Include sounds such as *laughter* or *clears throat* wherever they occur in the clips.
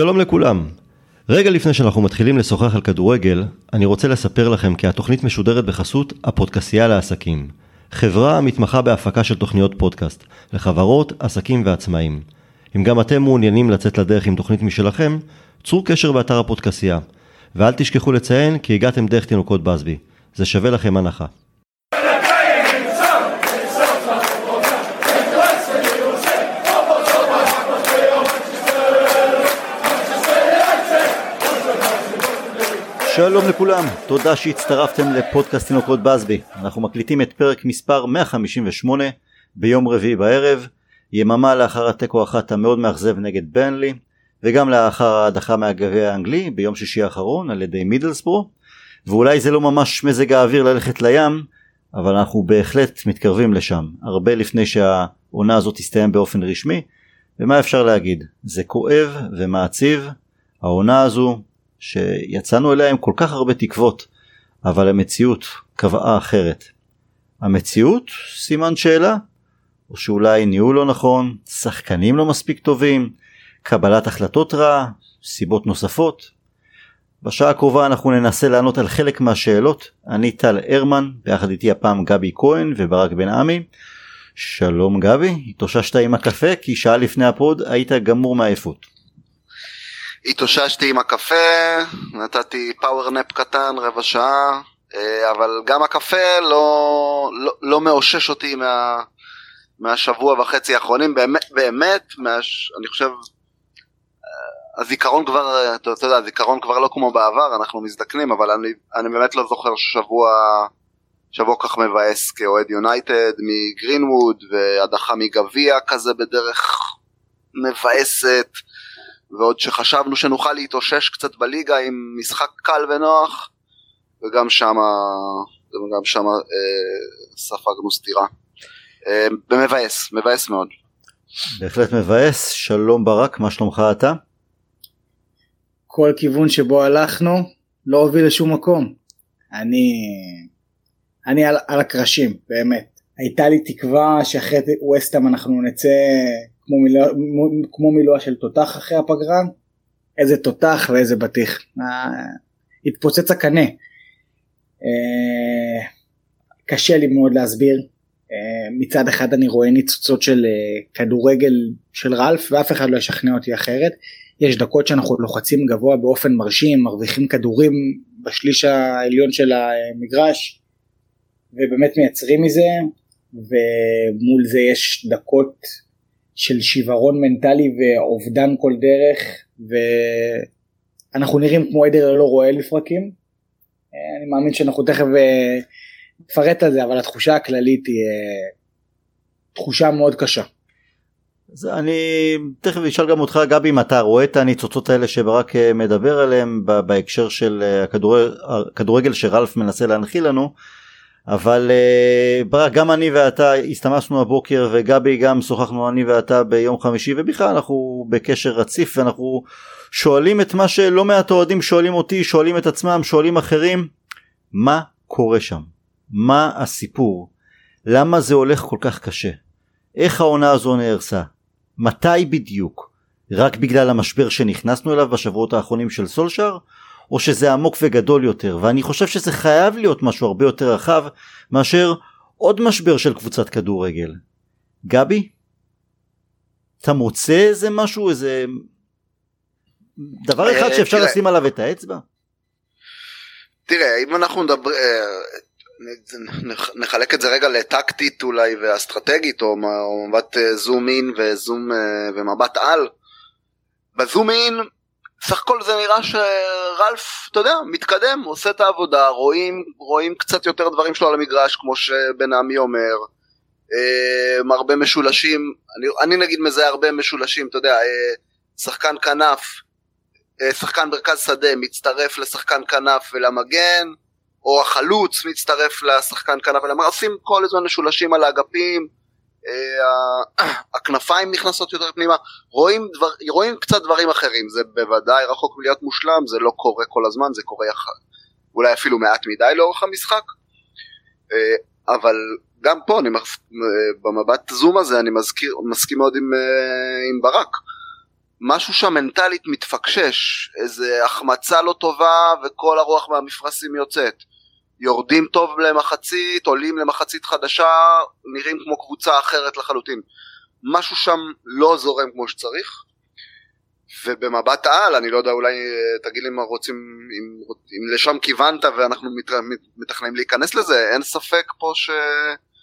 שלום לכולם. רגע לפני שאנחנו מתחילים לשוחח על כדורגל, אני רוצה לספר לכם כי התוכנית משודרת בחסות הפודקסייה לעסקים. חברה המתמחה בהפקה של תוכניות פודקאסט, לחברות, עסקים ועצמאים. אם גם אתם מעוניינים לצאת לדרך עם תוכנית משלכם, צרו קשר באתר הפודקסייה. ואל תשכחו לציין כי הגעתם דרך תינוקות בסבי. זה שווה לכם הנחה. שלום לכולם, תודה שהצטרפתם לפודקאסט תינוקות בסבי. אנחנו מקליטים את פרק מספר 158 ביום רביעי בערב, יממה לאחר התיקו האחת המאוד מאכזב נגד בנלי, וגם לאחר ההדחה מהגביע האנגלי ביום שישי האחרון על ידי מידלסבורו, ואולי זה לא ממש מזג האוויר ללכת לים, אבל אנחנו בהחלט מתקרבים לשם, הרבה לפני שהעונה הזאת תסתיים באופן רשמי, ומה אפשר להגיד, זה כואב ומעציב, העונה הזו שיצאנו אליה עם כל כך הרבה תקוות, אבל המציאות קבעה אחרת. המציאות? סימן שאלה? או שאולי ניהול לא נכון, שחקנים לא מספיק טובים, קבלת החלטות רעה, סיבות נוספות? בשעה הקרובה אנחנו ננסה לענות על חלק מהשאלות. אני טל הרמן, ביחד איתי הפעם גבי כהן וברק בן עמי. שלום גבי, התאוששת עם הקפה כי שעה לפני הפוד היית גמור מעייפות. התאוששתי עם הקפה, נתתי פאוור נפ קטן רבע שעה, אה, אבל גם הקפה לא, לא, לא מאושש אותי מה, מהשבוע וחצי האחרונים, באמת, באמת מהש, אני חושב, אה, הזיכרון כבר, אתה יודע, הזיכרון כבר לא כמו בעבר, אנחנו מזדקנים, אבל אני, אני באמת לא זוכר שבוע, שבוע כך מבאס כאוהד יונייטד מגרינווד, והדחה מגביע כזה בדרך מבאסת. ועוד שחשבנו שנוכל להתאושש קצת בליגה עם משחק קל ונוח, וגם שם גם שמה אה, ספגנו סטירה. אה, מבאס, מבאס מאוד. בהחלט מבאס, שלום ברק, מה שלומך אתה? כל כיוון שבו הלכנו לא הוביל לשום מקום. אני, אני על, על הקרשים, באמת. הייתה לי תקווה שאחרי ווסטהאם אנחנו נצא כמו, מילוע, כמו מילואה של תותח אחרי הפגרה, איזה תותח ואיזה בטיח. אה, התפוצץ הקנה. אה, קשה לי מאוד להסביר. אה, מצד אחד אני רואה ניצוצות של כדורגל של רלף ואף אחד לא ישכנע אותי אחרת. יש דקות שאנחנו לוחצים גבוה באופן מרשים, מרוויחים כדורים בשליש העליון של המגרש ובאמת מייצרים מזה ומול זה יש דקות של שיוורון מנטלי ואובדן כל דרך ואנחנו נראים כמו עדר ללא רועה לפרקים. אני מאמין שאנחנו תכף אה, נפרט על זה אבל התחושה הכללית היא אה, תחושה מאוד קשה. אז אני תכף אשאל גם אותך גבי אם אתה רואה את הניצוצות האלה שברק אה, מדבר עליהם בהקשר של הכדורגל שרלף מנסה להנחיל לנו אבל uh, ברק גם אני ואתה הסתמסנו הבוקר וגבי גם שוחחנו אני ואתה ביום חמישי ובכלל אנחנו בקשר רציף ואנחנו שואלים את מה שלא מעט אוהדים שואלים אותי שואלים את עצמם שואלים אחרים מה קורה שם? מה הסיפור? למה זה הולך כל כך קשה? איך העונה הזו נהרסה? מתי בדיוק? רק בגלל המשבר שנכנסנו אליו בשבועות האחרונים של סולשאר או שזה עמוק וגדול יותר ואני חושב שזה חייב להיות משהו הרבה יותר רחב מאשר עוד משבר של קבוצת כדורגל. גבי? אתה מוצא איזה משהו איזה דבר אחד אה, שאפשר לשים עליו את האצבע? תראה אם אנחנו נדבר אה, נחלק את זה רגע לטקטית אולי ואסטרטגית או מבט זום אין וזום ומבט על. בזום אין סך הכל זה נראה שרלף, אתה יודע, מתקדם, עושה את העבודה, רואים, רואים קצת יותר דברים שלו על המגרש, כמו שבן עמי אומר, אה, הרבה משולשים, אני, אני נגיד מזהה הרבה משולשים, אתה יודע, אה, שחקן כנף, אה, שחקן מרכז שדה מצטרף לשחקן כנף ולמגן, או החלוץ מצטרף לשחקן כנף ולמגן, עושים כל הזמן משולשים על האגפים, הכנפיים נכנסות יותר פנימה, רואים, דבר, רואים קצת דברים אחרים, זה בוודאי רחוק מלהיות מושלם, זה לא קורה כל הזמן, זה קורה יח... אולי אפילו מעט מדי לאורך המשחק, אה, אבל גם פה, אני, במבט זום הזה, אני מזכיר, מסכים מאוד עם, אה, עם ברק. משהו שם מנטלית מתפקשש, איזה החמצה לא טובה וכל הרוח מהמפרשים יוצאת. יורדים טוב למחצית, עולים למחצית חדשה, נראים כמו קבוצה אחרת לחלוטין. משהו שם לא זורם כמו שצריך. ובמבט על, אני לא יודע, אולי אה, תגיד לי מה רוצים, אם, אם לשם כיוונת ואנחנו מת, מתכננים להיכנס לזה, אין ספק פה ש...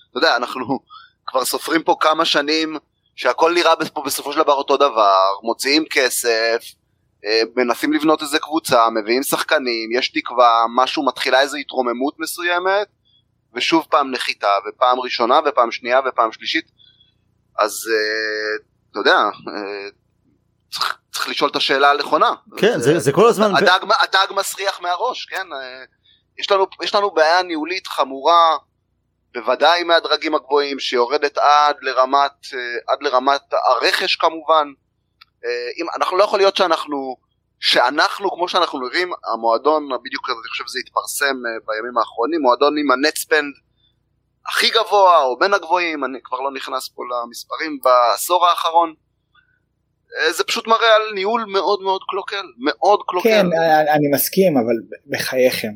אתה יודע, אנחנו *laughs* כבר סופרים פה כמה שנים שהכל נראה פה בסופו של דבר אותו דבר, מוציאים כסף, מנסים לבנות איזה קבוצה, מביאים שחקנים, יש תקווה, משהו, מתחילה איזו התרוממות מסוימת, ושוב פעם נחיתה, ופעם ראשונה, ופעם שנייה, ופעם שלישית, אז אה, אתה יודע, צריך, צריך לשאול את השאלה הנכונה. כן, זה, זה כל הזמן... הדג, הדג מסריח מהראש, כן? יש לנו, יש לנו בעיה ניהולית חמורה, בוודאי מהדרגים הגבוהים, שיורדת עד לרמת, עד לרמת הרכש כמובן. אם, אנחנו לא יכול להיות שאנחנו, שאנחנו, כמו שאנחנו נראים, המועדון, בדיוק אני חושב שזה התפרסם בימים האחרונים, מועדון עם ה net spend הכי גבוה, או בין הגבוהים, אני כבר לא נכנס פה למספרים, בעשור האחרון. אה, זה פשוט מראה על ניהול מאוד מאוד קלוקל, מאוד קלוקל. כן, אני מסכים, אבל בחייכם,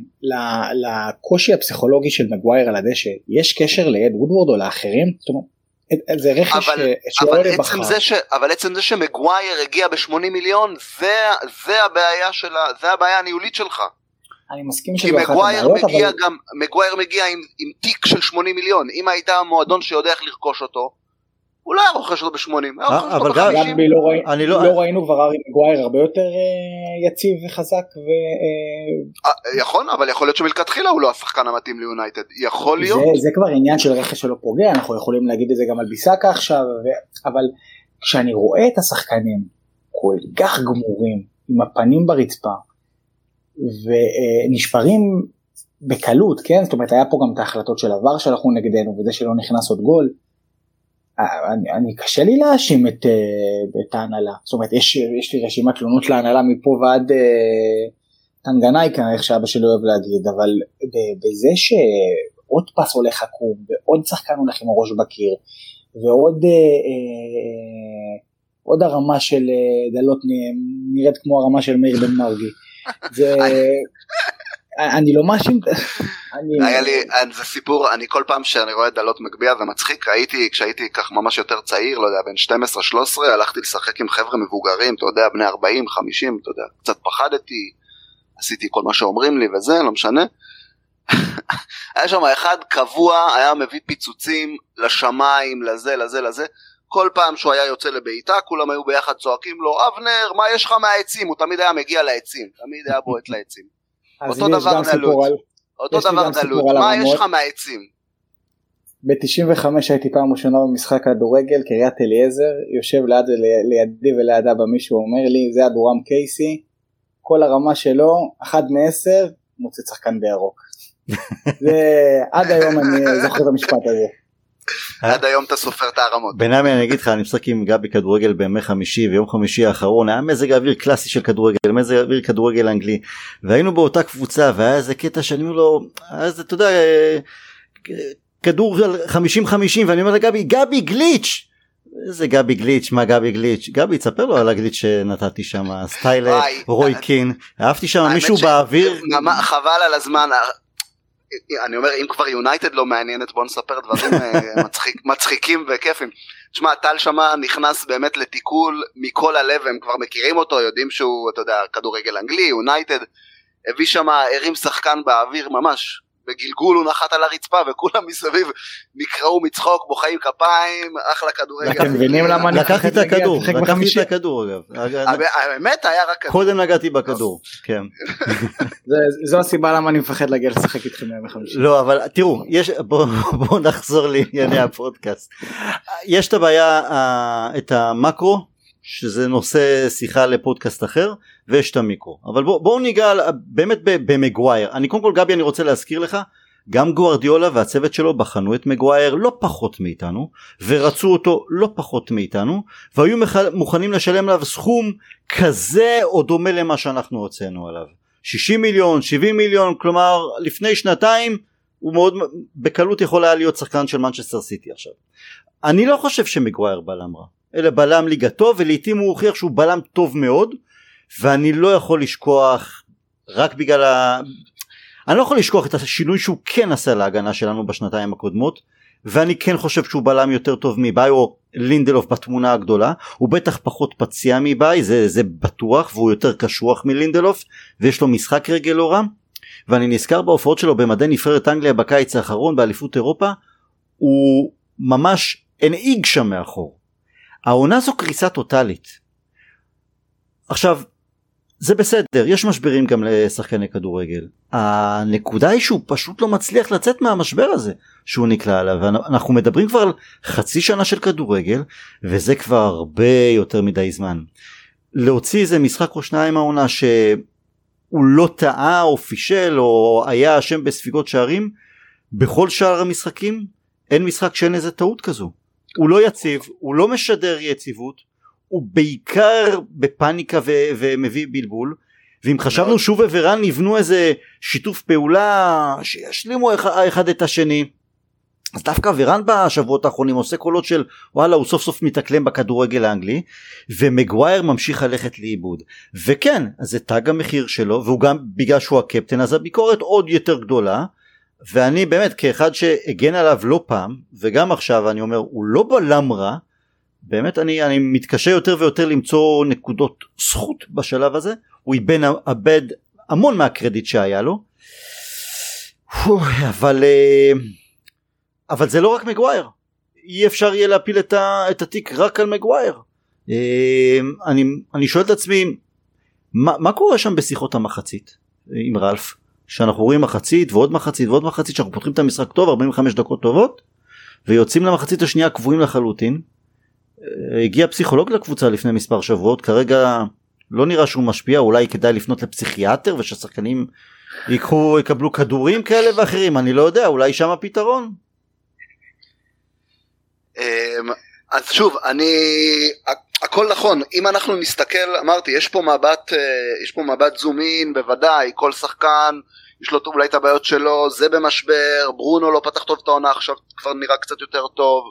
לקושי הפסיכולוגי של מגווייר על הדשא, יש קשר לאד וודוורד או לאחרים? זאת אומרת, זה רכש אבל, אבל, עצם זה ש, אבל עצם זה שמגווייר הגיע ב-80 מיליון, זה, זה הבעיה של, זה הבעיה הניהולית שלך. אני מסכים שזו אחת הבעיות, אבל... גם, מגווייר מגיע עם, עם תיק של 80 מיליון, אם היית מועדון שיודע איך לרכוש אותו, הוא לא היה רוכש אותו ב-80, היה רוכש אותו ב-50. לא, לא, לא ראינו כבר ארי מגווייר הרבה יותר אה, יציב וחזק ו... יכול, אבל יכול להיות שמלכתחילה הוא לא השחקן המתאים ליונייטד, יכול להיות. זה כבר עניין של רכש שלא פוגע, אנחנו יכולים להגיד את זה גם על ביסאקה עכשיו, אבל כשאני רואה את השחקנים כל כך גמורים, עם הפנים ברצפה, ונשברים בקלות, כן? זאת אומרת היה פה גם את ההחלטות של עבר שהלכו נגדנו וזה שלא נכנס עוד גול. אני, אני קשה לי להאשים את, אה, את ההנהלה, זאת אומרת יש, יש לי רשימת תלונות להנהלה מפה ועד אה, טנגנאי כנראה איך שאבא שלי אוהב להגיד, אבל בזה שעוד פס הולך עקום ועוד שחקן הולך עם הראש בקיר ועוד אה, אה, עוד הרמה של אה, דלות נראית כמו הרמה של מאיר בן מרגי. זה, *laughs* אני לא מאשים. *laughs* היה לי, זה סיפור, אני כל פעם שאני רואה דלות מגביה זה מצחיק, הייתי, כשהייתי כך ממש יותר צעיר, לא יודע, בן 12-13, הלכתי לשחק עם חבר'ה מבוגרים, אתה יודע, בני 40-50, אתה יודע, קצת פחדתי, עשיתי כל מה שאומרים לי וזה, לא משנה. *laughs* היה שם אחד קבוע, היה מביא פיצוצים לשמיים, לזה, לזה, לזה. כל פעם שהוא היה יוצא לבעיטה, כולם היו ביחד צועקים לו, אבנר, מה יש לך מהעצים? הוא תמיד היה מגיע לעצים, תמיד היה בועט לעצים. אותו דבר דלות. אותו דבר דלות, מה יש לך מהעצים? ב-95 הייתי פעם ראשונה במשחק כדורגל, קריית אליעזר, יושב ליד, לידי וליד אבא מישהו אומר לי, זה אדורם קייסי, כל הרמה שלו, אחד מעשר, מוצא שחקן בירוק. *laughs* עד היום אני זוכר את המשפט הזה. עד היום אתה סופר את הערמות. בינמי אני אגיד לך אני משחק עם גבי כדורגל בימי חמישי ויום חמישי האחרון היה מזג אוויר קלאסי של כדורגל מזג אוויר כדורגל אנגלי. והיינו באותה קבוצה והיה איזה קטע שאני אומר לו אז אתה יודע כדור 50 50 ואני אומר לגבי גבי גליץ' איזה גבי גליץ' מה גבי גליץ' גבי תספר לו על הגליץ' שנתתי שם סטייל רוי קין. אהבתי שם מישהו באוויר חבל על הזמן אני אומר אם כבר יונייטד לא מעניינת בוא נספר דברים אה, *laughs* מצחיק, מצחיקים וכיפים. תשמע טל שמע נכנס באמת לתיקול מכל הלב הם כבר מכירים אותו יודעים שהוא אתה יודע כדורגל אנגלי יונייטד הביא שם הרים שחקן באוויר ממש בגלגול הוא נחת על הרצפה וכולם מסביב נקראו מצחוק בוחאים כפיים אחלה כדורגל. אתם מבינים למה אני לקחתי את הכדור לקחתי את הכדור אגב. האמת היה רק כדור. קודם נגעתי בכדור כן. *laughs* זו הסיבה למה אני מפחד להגיע לשחק איתכם בימי חמישי. לא אבל תראו יש בואו נחזור לענייני הפודקאסט. יש את הבעיה את המקרו שזה נושא שיחה לפודקאסט אחר ויש את המיקרו. אבל בואו בוא ניגע באמת במגווייר. אני קודם כל גבי אני רוצה להזכיר לך גם גוארדיולה והצוות שלו בחנו את מגווייר לא פחות מאיתנו ורצו אותו לא פחות מאיתנו והיו מוכנים לשלם עליו סכום כזה או דומה למה שאנחנו הוצאנו עליו. 60 מיליון 70 מיליון כלומר לפני שנתיים הוא מאוד בקלות יכול היה להיות שחקן של מנצ'סטר סיטי עכשיו. אני לא חושב שמגווייר בלם רע אלא בלם ליגה טוב ולעיתים הוא הוכיח שהוא בלם טוב מאוד ואני לא יכול לשכוח רק בגלל ה... אני לא יכול לשכוח את השינוי שהוא כן עשה להגנה שלנו בשנתיים הקודמות ואני כן חושב שהוא בלם יותר טוב מבאי או לינדלוף בתמונה הגדולה הוא בטח פחות פציע מבאי זה, זה בטוח והוא יותר קשוח מלינדלוף ויש לו משחק רגל לא רע ואני נזכר בהופעות שלו במדי נבחרת אנגליה בקיץ האחרון באליפות אירופה הוא ממש הנהיג שם מאחור. העונה זו קריסה טוטאלית. עכשיו זה בסדר יש משברים גם לשחקני כדורגל הנקודה היא שהוא פשוט לא מצליח לצאת מהמשבר הזה שהוא נקלע עליו אנחנו מדברים כבר על חצי שנה של כדורגל וזה כבר הרבה יותר מדי זמן. להוציא איזה משחק או שניים העונה שהוא לא טעה או פישל או היה אשם בספיגות שערים בכל שאר המשחקים אין משחק שאין איזה טעות כזו. הוא לא יציב הוא לא משדר יציבות הוא בעיקר בפאניקה ו- ומביא בלבול. ואם חשבנו שוב ורן יבנו איזה שיתוף פעולה שישלימו אחד את השני. אז דווקא ורן בשבועות האחרונים עושה קולות של וואלה הוא סוף סוף מתאקלם בכדורגל האנגלי ומגווייר ממשיך ללכת לאיבוד. וכן זה תג המחיר שלו והוא גם בגלל שהוא הקפטן אז הביקורת עוד יותר גדולה. ואני באמת כאחד שהגן עליו לא פעם וגם עכשיו אני אומר הוא לא בלם רע באמת אני, אני מתקשה יותר ויותר למצוא נקודות זכות בשלב הזה. הוא איבד אבד המון מהקרדיט שהיה לו. אבל אה, אבל זה לא רק מגווייר. אי אפשר יהיה להפיל את, ה, את התיק רק על מגווייר. אה, אני, אני שואל את עצמי מה, מה קורה שם בשיחות המחצית עם רלף? שאנחנו רואים מחצית ועוד מחצית ועוד מחצית שאנחנו פותחים את המשחק טוב 45 דקות טובות ויוצאים למחצית השנייה קבועים לחלוטין הגיע פסיכולוג לקבוצה לפני מספר שבועות כרגע לא נראה שהוא משפיע אולי כדאי לפנות לפסיכיאטר וששחקנים ייקחו יקבלו כדורים כאלה ואחרים אני לא יודע אולי שם הפתרון. אמ, אז שוב אני הכל נכון אם אנחנו נסתכל אמרתי יש פה מבט אה, יש פה מבט זום אין בוודאי כל שחקן יש לו אולי את הבעיות שלו זה במשבר ברונו לא פתח טוב את העונה עכשיו כבר נראה קצת יותר טוב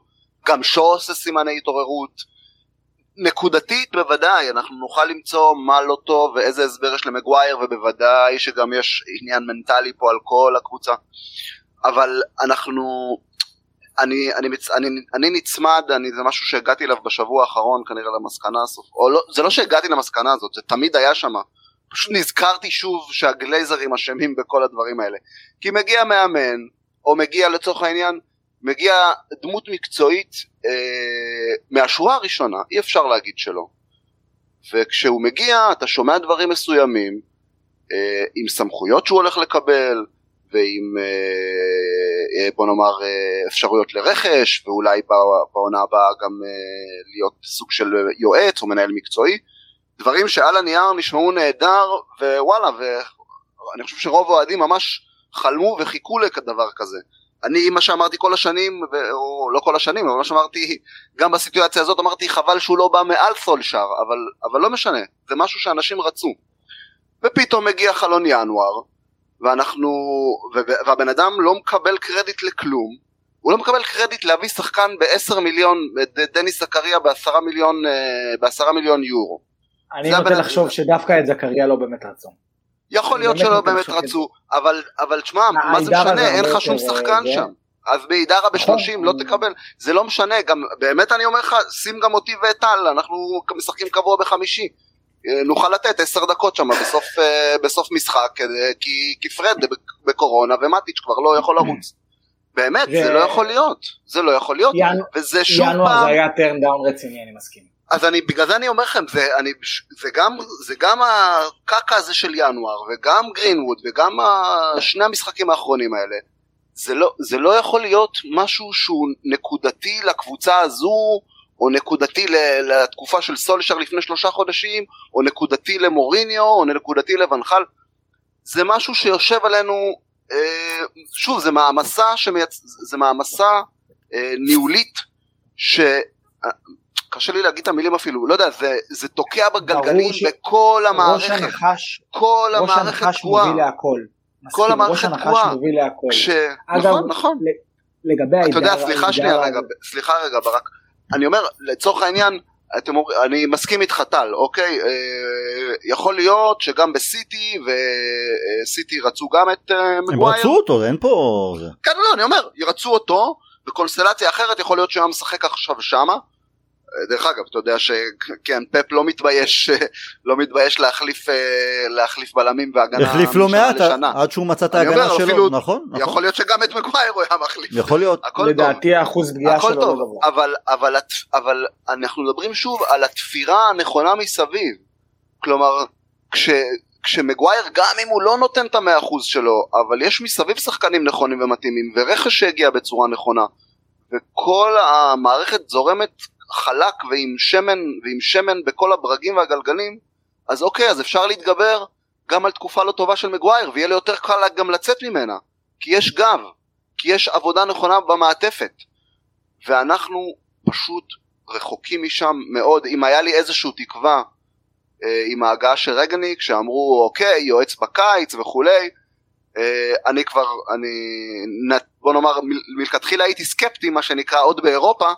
גם שו עושה סימני התעוררות. נקודתית בוודאי אנחנו נוכל למצוא מה לא טוב ואיזה הסבר יש למגווייר ובוודאי שגם יש עניין מנטלי פה על כל הקבוצה. אבל אנחנו אני, אני, אני, אני נצמד, אני, זה משהו שהגעתי אליו בשבוע האחרון כנראה למסקנה הסוף, או לא, זה לא שהגעתי למסקנה הזאת, זה תמיד היה שם, פשוט נזכרתי שוב שהגלייזרים אשמים בכל הדברים האלה, כי מגיע מאמן, או מגיע לצורך העניין מגיע דמות מקצועית אה, מהשורה הראשונה, אי אפשר להגיד שלא. וכשהוא מגיע אתה שומע דברים מסוימים אה, עם סמכויות שהוא הולך לקבל ועם אה, אה, בוא נאמר אה, אפשרויות לרכש ואולי בעונה הבאה גם אה, להיות סוג של יועץ או מנהל מקצועי דברים שעל הנייר נשמעו נהדר ווואלה ואני חושב שרוב האוהדים ממש חלמו וחיכו לכדבר כזה אני מה שאמרתי כל השנים, או לא כל השנים, אבל מה שאמרתי גם בסיטואציה הזאת אמרתי חבל שהוא לא בא מעל סולשר, אבל, אבל לא משנה, זה משהו שאנשים רצו. ופתאום מגיע חלון ינואר, ואנחנו, והבן אדם לא מקבל קרדיט לכלום, הוא לא מקבל קרדיט להביא שחקן ב-10 מיליון, דניס זכריה ב-10 מיליון, אה, ב-10 מיליון יורו. אני נוטה לחשוב שדווקא את זכריה לא באמת רצון. יכול להיות שלא באמת רצו, אבל, אבל תשמע, אה, מה זה משנה, אין לך שום שחקן שם. אז בעידרה נכון. בשלושים לא תקבל, זה לא משנה, גם באמת אני אומר לך, שים גם אותי ואת טל, אנחנו משחקים קבוע בחמישי. אה, נוכל לתת עשר דקות שם בסוף, אה, בסוף משחק, כי, כי פרד בקורונה ומטיץ' כבר לא יכול לרוץ. באמת, זה לא יכול להיות, זה לא יכול להיות, וזה שוב פעם... ינואר זה היה turn down רציני, אני מסכים. אז אני, בגלל זה אני אומר לכם, זה, אני, זה, גם, זה גם הקקה הזה של ינואר, וגם גרינווד, וגם שני המשחקים האחרונים האלה, זה לא, זה לא יכול להיות משהו שהוא נקודתי לקבוצה הזו, או נקודתי לתקופה של סולשר לפני שלושה חודשים, או נקודתי למוריניו, או נקודתי לואן חאל. זה משהו שיושב עלינו, אה, שוב, זה מעמסה, שמייצ... זה מעמסה אה, ניהולית, ש... קשה לי להגיד את המילים אפילו, לא יודע, זה, זה תוקע בגלגלים ש... בכל המערכת. ראש הנחש, כל ראש המערכת הנחש תקועה. מוביל להכל. כל המערכת תקועה. ראש הנחש מוביל להכל. ש... אגב, נכון, נכון. לגבי אתה יודע, סליחה שנייה רגע, סליחה רגע ברק. אני אומר, לצורך העניין, אתם, אני מסכים איתך טל, אוקיי? אה, יכול להיות שגם בסיטי, וסיטי רצו גם את אה, מגווייר. הם רצו אותו, אין פה... כן, לא, אני אומר, ירצו אותו, בקונסטלציה אחרת יכול להיות שהוא היה משחק עכשיו שמה. דרך אגב, אתה יודע שכן, פפ לא מתבייש, לא מתבייש להחליף, אה, להחליף בלמים והגנה החליף לא מעט לשנה. עד שהוא מצא את ההגנה שלו, אפילו, נכון, נכון. יכול להיות שגם את מגווייר הוא היה מחליף. יכול להיות. לדעתי האחוז פגיעה שלו לא גבוה. אבל, אבל, אבל אנחנו מדברים שוב על התפירה הנכונה מסביב. כלומר, כש, כשמגווייר גם אם הוא לא נותן את המאה אחוז שלו, אבל יש מסביב שחקנים נכונים ומתאימים, ורכש שהגיע בצורה נכונה, וכל המערכת זורמת חלק ועם שמן, ועם שמן בכל הברגים והגלגלים, אז אוקיי, אז אפשר להתגבר גם על תקופה לא טובה של מגווייר, ויהיה לי יותר קל גם לצאת ממנה, כי יש גב, כי יש עבודה נכונה במעטפת, ואנחנו פשוט רחוקים משם מאוד. אם היה לי איזושהי תקווה אה, עם ההגעה של רגניק, שאמרו אוקיי, יועץ בקיץ וכולי, אה, אני כבר, אני, בוא נאמר, מלכתחילה הייתי סקפטי, מה שנקרא, עוד באירופה,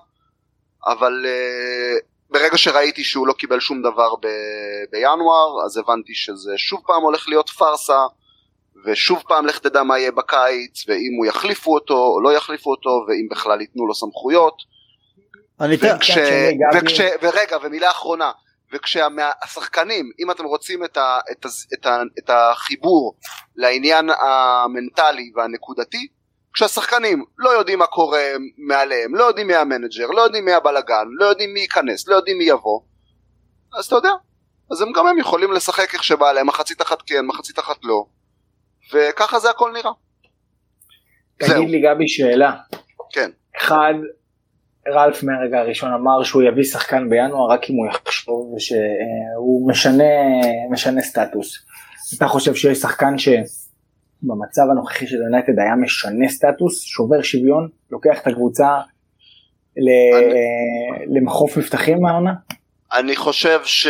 אבל uh, ברגע שראיתי שהוא לא קיבל שום דבר ב- בינואר אז הבנתי שזה שוב פעם הולך להיות פארסה ושוב פעם לך תדע מה יהיה בקיץ ואם הוא יחליפו אותו או לא יחליפו אותו ואם בכלל ייתנו לו סמכויות. וכש... וכש... ורגע ומילה אחרונה וכשהשחקנים אם אתם רוצים את, ה... את, ה... את, ה... את החיבור לעניין המנטלי והנקודתי כשהשחקנים לא יודעים מה קורה מעליהם, לא יודעים מי המנג'ר, לא יודעים מי הבלאגן, לא יודעים מי ייכנס, לא יודעים מי יבוא, אז אתה יודע, אז הם גם הם יכולים לשחק איך שבא להם, מחצית אחת כן, מחצית אחת לא, וככה זה הכל נראה. תגיד זהו. לי גבי שאלה. כן. אחד, רלף מהרגע הראשון אמר שהוא יביא שחקן בינואר רק אם הוא יחשוב שהוא משנה, משנה סטטוס. אתה חושב שיש שחקן ש... במצב הנוכחי של יונייטד היה משנה סטטוס, שובר שוויון, לוקח את הקבוצה אני... למחוף מבטחים מהעונה? אני חושב ש...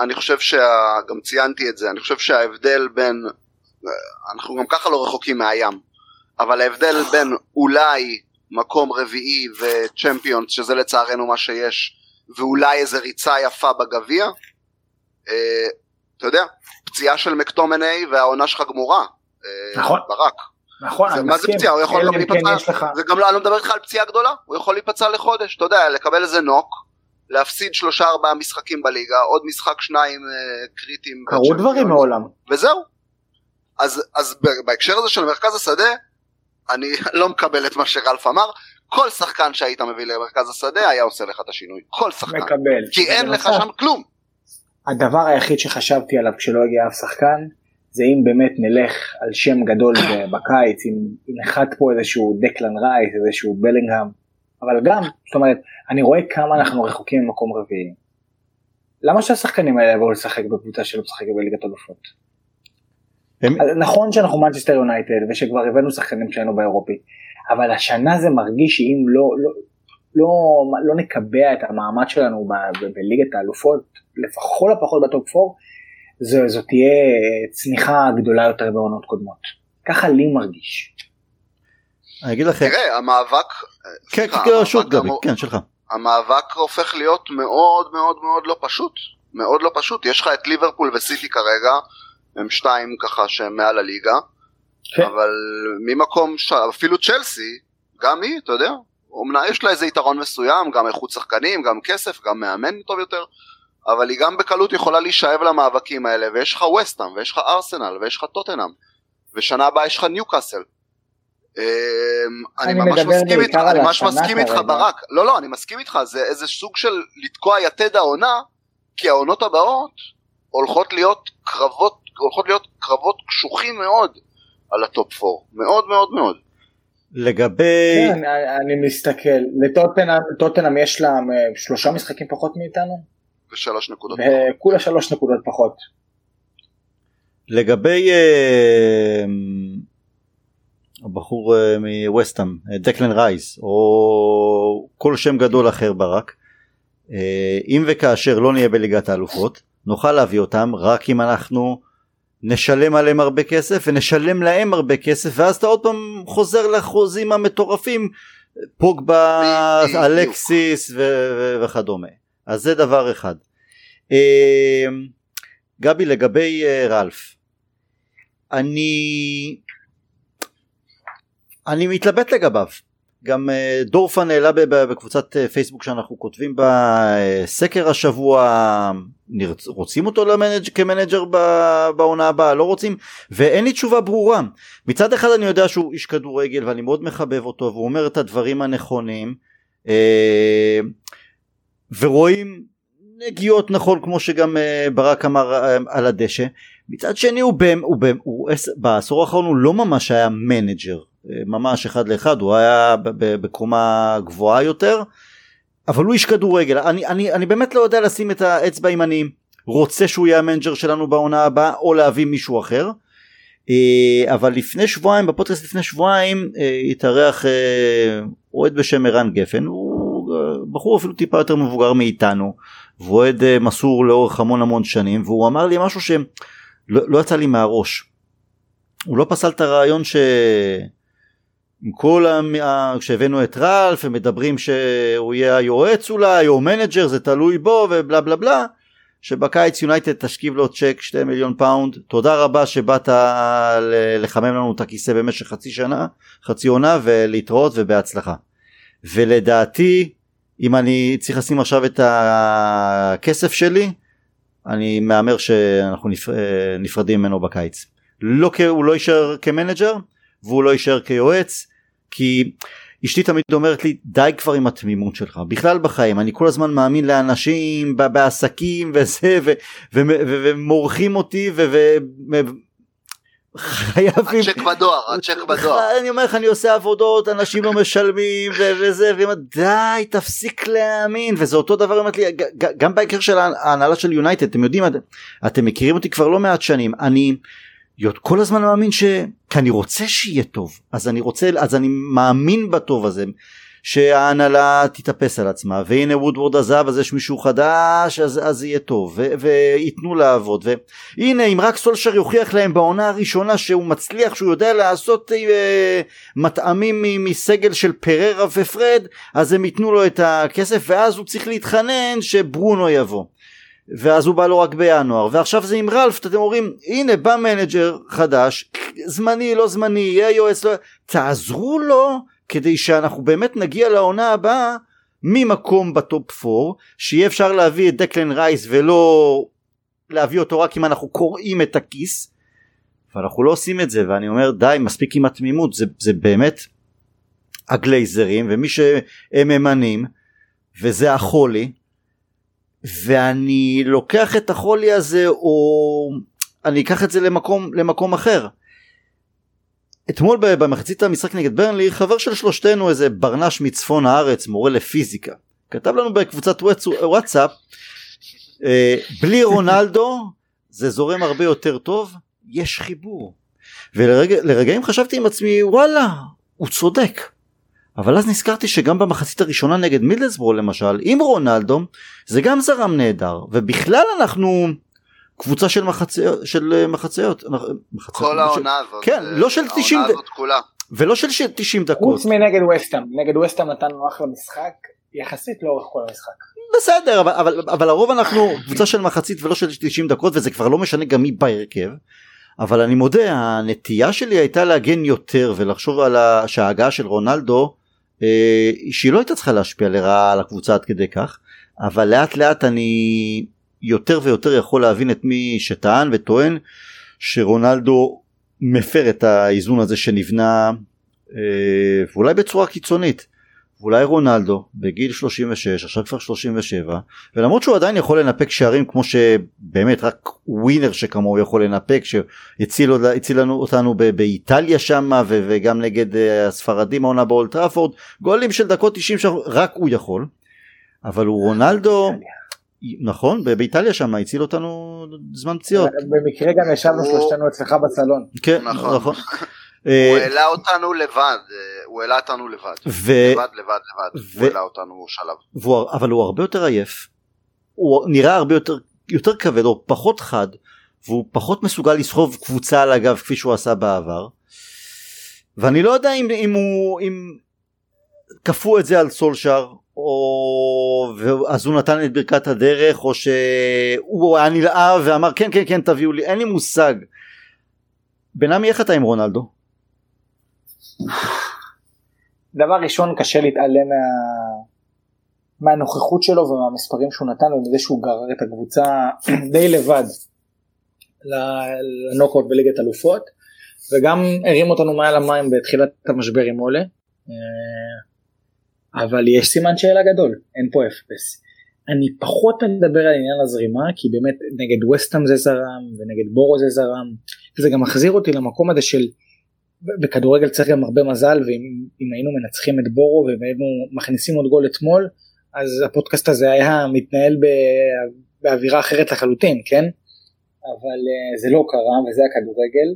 אני חושב שגם ציינתי את זה, אני חושב שההבדל בין, אנחנו גם ככה לא רחוקים מהים, אבל ההבדל בין אולי מקום רביעי וצ'מפיונס, שזה לצערנו מה שיש, ואולי איזה ריצה יפה בגביע, אה, אתה יודע, פציעה של מקטומני והעונה שלך גמורה, נכון. ברק. נכון, אני מסכים. מה זה פציעה? הוא יכול גם כן להיפצע, זה גם לא, אני לא מדבר איתך על פציעה גדולה, הוא יכול להיפצע לחודש, אתה יודע, לקבל איזה נוק, להפסיד שלושה ארבעה משחקים בליגה, עוד משחק שניים אה, קריטיים. קרו דברים מעולם. וזהו. אז, אז בהקשר הזה של מרכז השדה, אני לא מקבל את מה שרלף אמר, כל שחקן שהיית מביא למרכז השדה היה עושה לך את השינוי, כל שחקן. מקבל. כי אין לך שם כלום. הדבר היחיד שחשבתי עליו כשלא הגיע אף שחקן, זה אם באמת נלך על שם גדול בקיץ, אם נחת פה איזשהו דקלן רייס, איזשהו בלינגהם, אבל גם, זאת אומרת, אני רואה כמה אנחנו רחוקים ממקום רביעי. למה שהשחקנים האלה יבואו לשחק בקבוצה שלא משחקת בליגת אלופות? הם... נכון שאנחנו מנצ'סטר יונייטד ושכבר הבאנו שחקנים שהיינו באירופי, אבל השנה זה מרגיש שאם לא, לא, לא, לא נקבע את המעמד שלנו בליגת האלופות, לפחות לפחות ב top 4, זו, זו תהיה צניחה גדולה יותר בעונות קודמות. ככה לי מרגיש. אני אגיד לכם. תראה, המאבק... כן, כן, רשות גבי, כן, שלך. המאבק הופך להיות מאוד מאוד מאוד לא פשוט. מאוד לא פשוט. יש לך את ליברפול וסיטי כרגע, הם שתיים ככה שהם מעל הליגה, כן. אבל ממקום, ש... אפילו צ'לסי, גם היא, אתה יודע, אומנה יש לה איזה יתרון מסוים, גם איכות שחקנים, גם כסף, גם מאמן טוב יותר, אבל היא גם בקלות יכולה להישאב למאבקים האלה, ויש לך וסטאם, ויש לך ארסנל, ויש לך טוטנאם, ושנה הבאה יש לך ניוקאסל. אמ, אני ממש מסכים איתך, אני ממש מסכים איתך ברק, לא לא אני מסכים איתך זה איזה סוג של לתקוע יתד העונה כי העונות הבאות הולכות להיות קרבות הולכות להיות קרבות קשוחים מאוד על הטופ 4 מאוד מאוד מאוד. לגבי כן, אני מסתכל. לטוטנאם יש לה אה, שלושה משחקים פחות מאיתנו ושלוש נקודות. כולה שלוש נקודות פחות. לגבי uh, הבחור uh, מווסטאם, דקלן רייס, או כל שם גדול אחר ברק, uh, אם וכאשר לא נהיה בליגת האלופות, נוכל להביא אותם רק אם אנחנו נשלם עליהם הרבה כסף ונשלם להם הרבה כסף ואז אתה עוד פעם חוזר לחוזים המטורפים פוגבה, אלקסיס וכדומה. אז זה דבר אחד. אה, גבי לגבי אה, רלף, אני אני מתלבט לגביו. גם אה, דורפן העלה בקבוצת אה, פייסבוק שאנחנו כותבים בה סקר השבוע רוצים אותו למנג' כמנג'ר בעונה הבאה לא רוצים ואין לי תשובה ברורה מצד אחד אני יודע שהוא איש כדורגל ואני מאוד מחבב אותו והוא אומר את הדברים הנכונים ורואים נגיעות נכון כמו שגם ברק אמר על הדשא. מצד שני הוא, הוא, הוא, הוא בעשור האחרון הוא לא ממש היה מנג'ר ממש אחד לאחד הוא היה בקומה גבוהה יותר אבל הוא איש כדורגל. אני, אני, אני באמת לא יודע לשים את האצבע אם אני רוצה שהוא יהיה המנג'ר שלנו בעונה הבאה או להביא מישהו אחר. אה, אבל לפני שבועיים בפודקאסט לפני שבועיים אה, התארח אה, אוהד בשם ערן גפן הוא בחור אפילו טיפה יותר מבוגר מאיתנו ואוהד מסור לאורך המון המון שנים והוא אמר לי משהו שלא לא יצא לי מהראש. הוא לא פסל את הרעיון ש... עם כל ה... כשהבאנו את רלף הם מדברים שהוא יהיה היועץ אולי או מנג'ר זה תלוי בו ובלה בלה בלה שבקיץ יונייטד תשכיב לו צ'ק 2 מיליון פאונד. תודה רבה שבאת לחמם לנו את הכיסא במשך חצי שנה חצי עונה ולהתראות ובהצלחה. ולדעתי אם אני צריך לשים עכשיו את הכסף שלי אני מהמר שאנחנו נפרדים ממנו בקיץ. לא, הוא לא יישאר כמנג'ר והוא לא יישאר כיועץ כי אשתי תמיד אומרת לי די כבר עם התמימות שלך. בכלל בחיים אני כל הזמן מאמין לאנשים בעסקים וזה ומורחים אותי חייבים הצ'ק בדואר הצ'ק בדואר. אני אומר לך אני עושה עבודות אנשים לא משלמים וזה והיא אומרת די תפסיק להאמין. וזה אותו דבר אומרת לי גם בהקשר של ההנהלה של יונייטד אתם יודעים אתם מכירים אותי כבר לא מעט שנים אני כל הזמן מאמין ש... כי אני רוצה שיהיה טוב. אז אני רוצה אז אני מאמין בטוב הזה שההנהלה תתאפס על עצמה והנה וודוורד עזב אז יש מישהו חדש אז, אז יהיה טוב וייתנו לעבוד והנה אם רק סולשר יוכיח להם בעונה הראשונה שהוא מצליח שהוא יודע לעשות אה, מטעמים מסגל של פררה ופרד אז הם ייתנו לו את הכסף ואז הוא צריך להתחנן שברונו יבוא. ואז הוא בא לו רק בינואר ועכשיו זה עם רלף אתם אומרים הנה בא מנג'ר חדש זמני לא זמני יהיה יועץ לא תעזרו לו כדי שאנחנו באמת נגיע לעונה הבאה ממקום בטופ 4 שיהיה אפשר להביא את דקלן רייס ולא להביא אותו רק אם אנחנו קוראים את הכיס ואנחנו לא עושים את זה ואני אומר די מספיק עם התמימות זה, זה באמת הגלייזרים ומי שהם ממנים וזה החולי ואני לוקח את החולי הזה או אני אקח את זה למקום למקום אחר. אתמול במחצית המשחק נגד ברנלי חבר של שלושתנו איזה ברנש מצפון הארץ מורה לפיזיקה כתב לנו בקבוצת וואטסאפ אה, בלי רונלדו זה זורם הרבה יותר טוב יש חיבור. ולרגעים חשבתי עם עצמי וואלה הוא צודק. אבל אז נזכרתי שגם במחצית הראשונה נגד מידלסבורו למשל עם רונלדו זה גם זרם נהדר ובכלל אנחנו קבוצה של מחציות של אה, מחציות, כל העונה הזאת כן לא של 90 ולא של 90 דקות. חוץ מנגד וסטאם נגד וסטאם נתנו אחלה משחק יחסית לאורך כל המשחק. בסדר אבל, אבל, אבל הרוב אנחנו קבוצה של מחצית ולא של 90 דקות וזה כבר לא משנה גם מי בהרכב אבל אני מודה הנטייה שלי הייתה להגן יותר ולחשוב על שההגעה של רונלדו אה, שהיא לא הייתה צריכה להשפיע לרעה על הקבוצה עד כדי כך אבל לאט לאט אני יותר ויותר יכול להבין את מי שטען וטוען שרונלדו מפר את האיזון הזה שנבנה אה, ואולי בצורה קיצונית. ואולי רונלדו בגיל 36 עכשיו כבר 37 ולמרות שהוא עדיין יכול לנפק שערים כמו שבאמת רק ווינר שכמוהו יכול לנפק שהציל לנו אותנו באיטליה שמה וגם נגד אה, הספרדים העונה באולטראפורד גולים של דקות 90 רק הוא יכול. אבל הוא רונלדו נכון באיטליה שם הציל אותנו זמן פציעות במקרה גם ישבנו שלושתנו אצלך בסלון כן נכון, נכון. הוא אה, העלה אותנו לבד, אה, הוא העלה אותנו לבד. לבד לבד לבד. הוא העלה אותנו שלב. אבל הוא הרבה יותר עייף, הוא נראה הרבה יותר, יותר כבד או פחות חד, והוא פחות מסוגל לסחוב קבוצה על הגב כפי שהוא עשה בעבר. ואני לא יודע אם, אם הוא, אם כפו את זה על סולשר, או אז הוא נתן את ברכת הדרך או שהוא היה נלהב ואמר כן כן כן תביאו לי אין לי מושג. בנמי איך אתה עם רונלדו? דבר ראשון קשה להתעלם מה... מהנוכחות שלו ומהמספרים שהוא נתן ומזה שהוא גרר את הקבוצה *clears throat* די לבד לנוקאוט בליגת אלופות וגם הרים אותנו מעל המים בתחילת המשבר עם עולה אה, אבל יש סימן שאלה גדול אין פה אפס. אני פחות מדבר על עניין הזרימה כי באמת נגד וסטאם זה זרם ונגד בורו זה זרם וזה גם מחזיר אותי למקום הזה של בכדורגל צריך גם הרבה מזל ואם היינו מנצחים את בורו והיינו מכניסים עוד גול אתמול אז הפודקאסט הזה היה מתנהל באווירה אחרת לחלוטין כן אבל uh, זה לא קרה וזה הכדורגל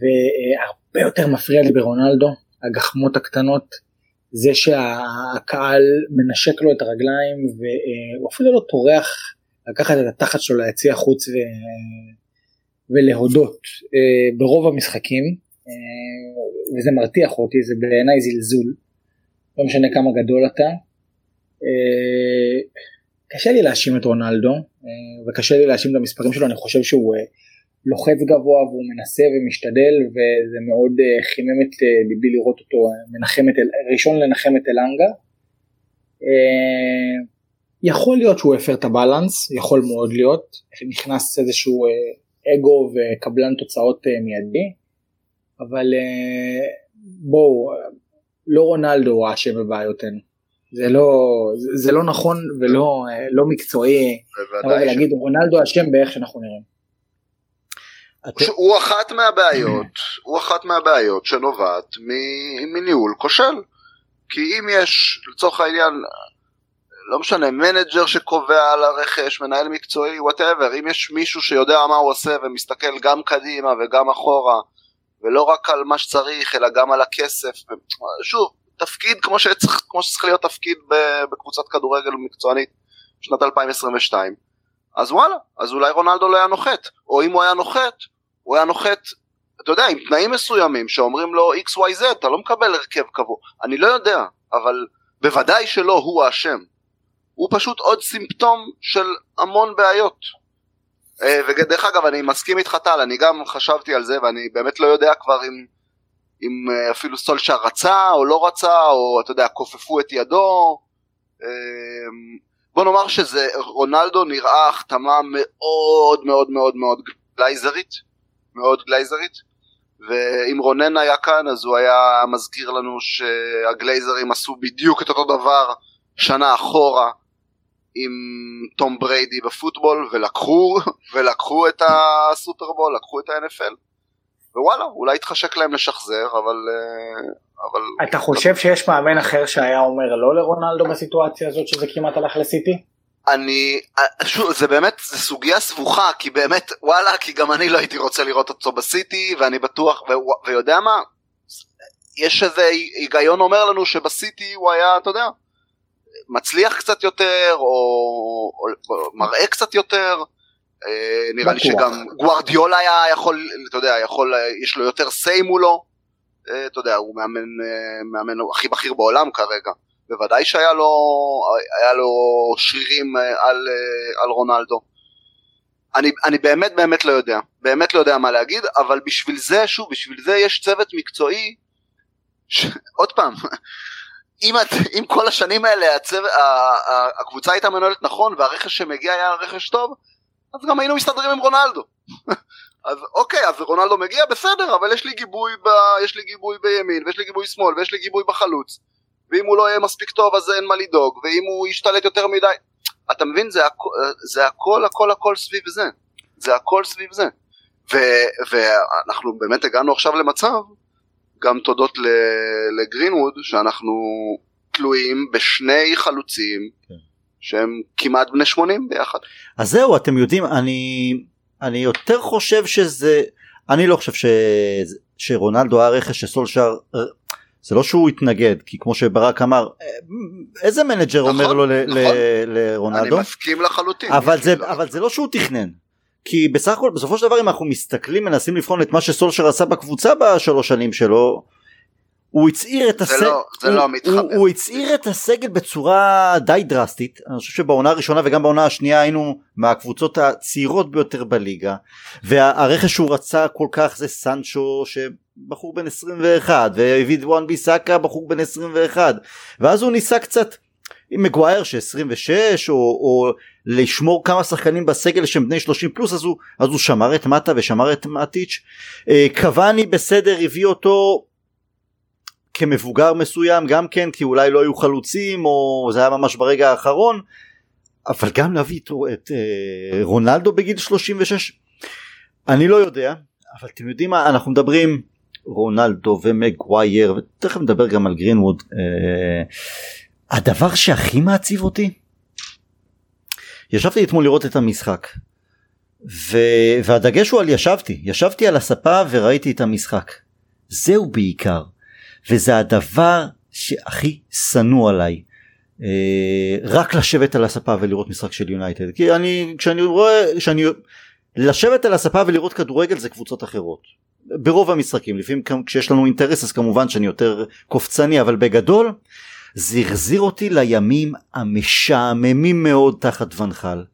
והרבה יותר מפריע לי ברונלדו הגחמות הקטנות זה שהקהל מנשק לו את הרגליים והוא אפילו לא טורח לקחת את התחת שלו ליציע חוץ ו... ולהודות uh, ברוב המשחקים. uh, וזה מרתיח אותי זה בעיניי זלזול. לא משנה כמה גדול אתה. uh, קשה לי להאשים את רונלדו וקשה לי להאשים את המספרים שלו אני חושב שהוא לוחץ גבוה והוא מנסה ומשתדל וזה מאוד חימם את ליבי לראות אותו מנחם את ראשון לנחם את אלנגה. יכול להיות שהוא הפר את הבלנס יכול מאוד להיות נכנס איזשהו אגו וקבלן תוצאות אה, מיידי, אבל אה, בואו, לא רונלדו הוא האשם בבעיותינו. זה לא, זה, זה לא נכון ולא אה, לא מקצועי אבל להגיד רונלדו אשם באיך שאנחנו נראים. הוא אחת מהבעיות, הוא אחת מהבעיות שנובעת מניהול כושל. כי אם יש לצורך העניין לא משנה, מנג'ר שקובע על הרכש, מנהל מקצועי, whatever, אם יש מישהו שיודע מה הוא עושה ומסתכל גם קדימה וגם אחורה, ולא רק על מה שצריך, אלא גם על הכסף, שוב, תפקיד כמו שצריך, כמו שצריך להיות תפקיד בקבוצת כדורגל מקצוענית בשנת 2022, אז וואלה, אז אולי רונלדו לא היה נוחת, או אם הוא היה נוחת, הוא היה נוחת, אתה יודע, עם תנאים מסוימים שאומרים לו XYZ, אתה לא מקבל הרכב קבוע, אני לא יודע, אבל בוודאי שלא הוא האשם. הוא פשוט עוד סימפטום של המון בעיות. אה, ודרך אגב אני מסכים איתך טל, אני גם חשבתי על זה ואני באמת לא יודע כבר אם, אם אה, אפילו סולשה רצה או לא רצה או אתה יודע כופפו את ידו. בוא נאמר שזה רונלדו נראה החתמה מאוד מאוד מאוד מאוד גלייזרית, מאוד גלייזרית. ואם רונן היה כאן אז הוא היה מזכיר לנו שהגלייזרים עשו בדיוק את אותו דבר שנה אחורה עם תום בריידי בפוטבול ולקחו, ולקחו את הסופרבול, לקחו את ה-NFL ווואלה אולי התחשק להם לשחזר אבל, אה, אבל... אתה חושב שיש מאמן אחר שהיה אומר לא לרונלדו בסיטואציה הזאת שזה כמעט הלך לסיטי? אני, אה, שוב, זה באמת, זה סוגיה סבוכה, כי באמת, וואלה, כי גם אני לא הייתי רוצה לראות אותו בסיטי, ואני בטוח, ו, ויודע מה, יש איזה היגיון אומר לנו שבסיטי הוא היה, אתה יודע, מצליח קצת יותר או, או, או מראה קצת יותר. אה, נראה לי שגם גוארדיולה היה יכול, אתה יודע, יכול, יש לו יותר סיי מולו. אה, אתה יודע, הוא מאמן, אה, מאמן הכי בכיר בעולם כרגע. בוודאי שהיה לו, היה לו שרירים על, על רונלדו. אני, אני באמת באמת לא יודע, באמת לא יודע מה להגיד, אבל בשביל זה, שוב, בשביל זה יש צוות מקצועי, ש... עוד פעם, *laughs* אם, את, אם כל השנים האלה הצו, הקבוצה הייתה מנוהלת נכון והרכש שמגיע היה רכש טוב, אז גם היינו מסתדרים עם רונלדו. *laughs* אז אוקיי, אז רונלדו מגיע, בסדר, אבל יש לי גיבוי, ב, יש לי גיבוי בימין, ויש לי גיבוי שמאל, ויש לי גיבוי בחלוץ. ואם הוא לא יהיה מספיק טוב אז אין מה לדאוג, ואם הוא ישתלט יותר מדי... אתה מבין, זה, הכ, זה הכל הכל הכל סביב זה. זה הכל סביב זה. ו, ואנחנו באמת הגענו עכשיו למצב גם תודות לגרינווד שאנחנו תלויים בשני חלוצים כן. שהם כמעט בני 80 ביחד. אז זהו אתם יודעים אני אני יותר חושב שזה אני לא חושב ש... שרונלדו היה רכש שסולשר זה לא שהוא התנגד כי כמו שברק אמר איזה מנג'ר נכון, אומר לו נכון. לרונלדו אני מסכים לחלוטין אבל זה, אבל זה לא שהוא תכנן כי בסך הכל בסופו של דבר אם אנחנו מסתכלים מנסים לבחון את מה שסולשר עשה בקבוצה בשלוש שנים שלו הוא הצעיר את הסגל, לא, זה לא. הוא, הוא הצעיר את הסגל בצורה די דרסטית, אני חושב שבעונה הראשונה וגם בעונה השנייה היינו מהקבוצות הצעירות ביותר בליגה, והרכש שהוא רצה כל כך זה סנצ'ו שבחור בן 21, והביא את וואן ביסאקה בחור בן 21, ואז הוא ניסה קצת עם מגווייר ש-26 או, או לשמור כמה שחקנים בסגל שהם בני 30 פלוס אז הוא, אז הוא שמר את מטה ושמר את מטיץ' אה, קוואני בסדר הביא אותו כמבוגר מסוים גם כן כי אולי לא היו חלוצים או זה היה ממש ברגע האחרון אבל גם להביא את, את אה, רונלדו בגיל 36 אני לא יודע אבל אתם יודעים מה אנחנו מדברים רונלדו ומגווייר ותכף נדבר גם על גרינווד אה, הדבר שהכי מעציב אותי ישבתי אתמול לראות את המשחק ו... והדגש הוא על ישבתי ישבתי על הספה וראיתי את המשחק זהו בעיקר וזה הדבר שהכי שנוא עליי. אה, רק לשבת על הספה ולראות משחק של יונייטד. כי אני כשאני רואה כשאני לשבת על הספה ולראות כדורגל זה קבוצות אחרות. ברוב המשחקים לפעמים כשיש לנו אינטרס אז כמובן שאני יותר קופצני אבל בגדול זה החזיר אותי לימים המשעממים מאוד תחת ונחל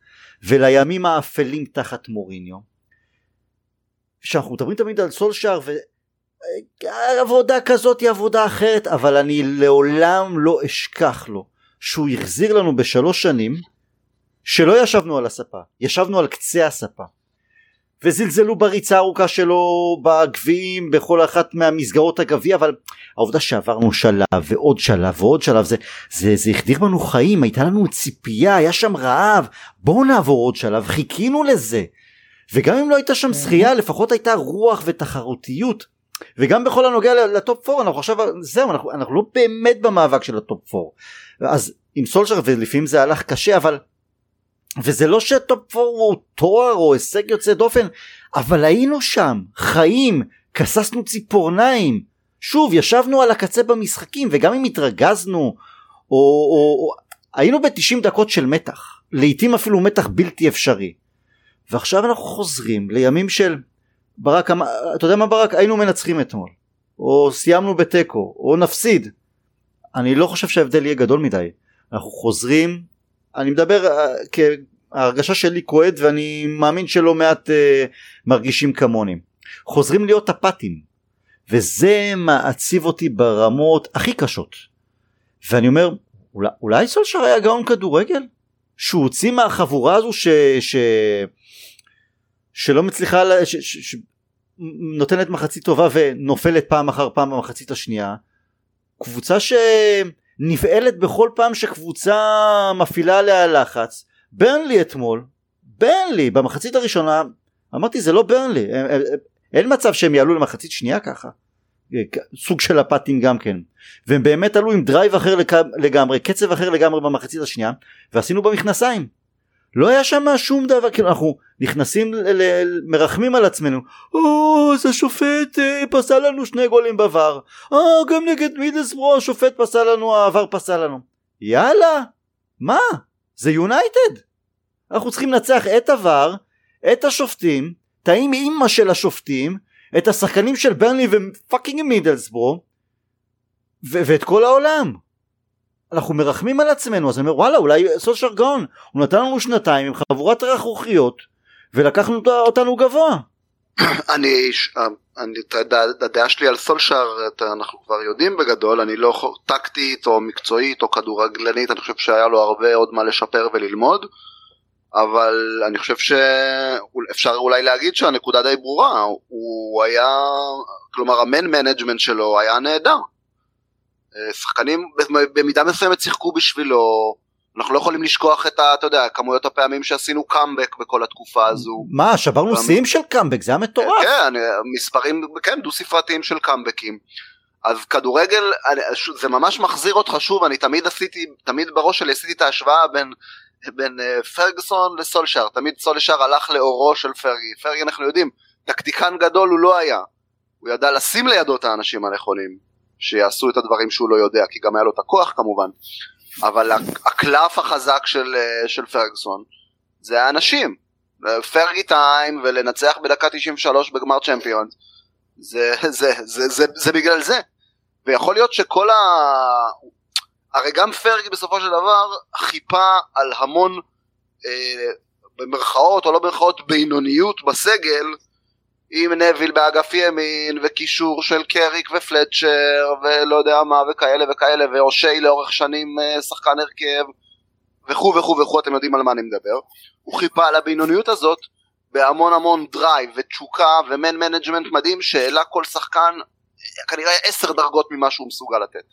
ולימים האפלים תחת מוריניו. כשאנחנו מדברים תמיד על סולשאר ועבודה כזאת היא עבודה אחרת אבל אני לעולם לא אשכח לו שהוא החזיר לנו בשלוש שנים שלא ישבנו על הספה ישבנו על קצה הספה. וזלזלו בריצה הארוכה שלו בגביעים בכל אחת מהמסגרות הגביע אבל העובדה שעברנו שלב ועוד שלב ועוד שלב זה זה זה החדיר בנו חיים הייתה לנו ציפייה היה שם רעב. בואו נעבור עוד שלב חיכינו לזה. וגם אם לא הייתה שם זכייה לפחות הייתה רוח ותחרותיות וגם בכל הנוגע לטופ 4 אנחנו עכשיו זהו אנחנו, אנחנו לא באמת במאבק של הטופ 4 אז עם סולשר ולפעמים זה הלך קשה אבל וזה לא שטופ 4 הוא תואר או הישג יוצא דופן אבל היינו שם חיים כססנו ציפורניים. שוב ישבנו על הקצה במשחקים וגם אם התרגזנו או, או, או היינו ב-90 דקות של מתח. לעיתים אפילו מתח בלתי אפשרי. ועכשיו אנחנו חוזרים לימים של ברק אתה יודע מה ברק? היינו מנצחים אתמול. או סיימנו בתיקו או נפסיד. אני לא חושב שההבדל יהיה גדול מדי. אנחנו חוזרים אני מדבר uh, ההרגשה שלי כועד ואני מאמין שלא מעט uh, מרגישים כמוני. חוזרים להיות אפאתיים וזה מעציב אותי ברמות הכי קשות. ואני אומר אולי, אולי סולשר היה גאון כדורגל? שהוא הוציא מהחבורה הזו ש, ש, שלא מצליחה ש, ש, ש, נותנת מחצית טובה ונופלת פעם אחר פעם במחצית השנייה קבוצה שנבעלת בכל פעם שקבוצה מפעילה עליה לחץ ברנלי אתמול ברנלי במחצית הראשונה אמרתי זה לא ברנלי אין מצב שהם יעלו למחצית שנייה ככה. סוג של אפטים גם כן. והם באמת עלו עם drive אחר לגמרי קצב אחר לגמרי במחצית השנייה ועשינו במכנסיים לא היה שם שום דבר כאילו אנחנו נכנסים מרחמים על עצמנו. או אז השופט אה, פסל לנו שני גולים בVAR אה גם נגד מידלסברו השופט פסל לנו העבר פסל לנו. יאללה. מה? זה יונייטד. אנחנו צריכים לנצח את עבר את השופטים את האימא של השופטים את השחקנים של ברנלי ופאקינג מידלסברו ואת כל העולם אנחנו מרחמים על עצמנו אז אני אומר וואלה אולי סושר גאון הוא נתן לנו שנתיים עם חבורת רכרוכיות ולקחנו אותנו גבוה. *clears throat* אני, אני את הדעה שלי על סולשר אנחנו כבר יודעים בגדול אני לא טקטית או מקצועית או כדורגלנית אני חושב שהיה לו הרבה עוד מה לשפר וללמוד אבל אני חושב שאפשר אולי להגיד שהנקודה די ברורה הוא היה כלומר ה man management שלו היה נהדר שחקנים במידה מסוימת שיחקו בשבילו, אנחנו לא יכולים לשכוח את ה... אתה יודע, כמויות הפעמים שעשינו קאמבק בכל התקופה הזו. מה, שברנו שיאים של קאמבק, זה היה מטורף. כן, מספרים, כן, דו ספרתיים של קאמבקים. אז כדורגל, זה ממש מחזיר אותך שוב, אני תמיד עשיתי, תמיד בראש שלי עשיתי את ההשוואה בין, בין uh, פרגוסון לסולשר, תמיד סולשר הלך לאורו של פרגי, פרגי אנחנו יודעים, טקטיקן גדול הוא לא היה, הוא ידע לשים לידו את האנשים הנכונים. שיעשו את הדברים שהוא לא יודע, כי גם היה לו את הכוח כמובן, אבל הקלף החזק של, אה, של פרגסון זה האנשים, פרגי טיים ולנצח בדקה 93 בגמר צ'מפיונס, זה, זה, זה, זה, זה, זה בגלל זה. ויכול להיות שכל ה... הרי גם פרגי בסופו של דבר חיפה על המון אה, במרכאות או לא במרכאות בינוניות בסגל עם נביל באגף ימין וקישור של קריק ופלצ'ר ולא יודע מה וכאלה וכאלה ואושי לאורך שנים אה, שחקן הרכב וכו' וכו' וכו' אתם יודעים על מה אני מדבר. הוא חיפה על הבינוניות הזאת בהמון המון drive ותשוקה ו man management מדהים שהעלה כל שחקן כנראה עשר דרגות ממה שהוא מסוגל לתת.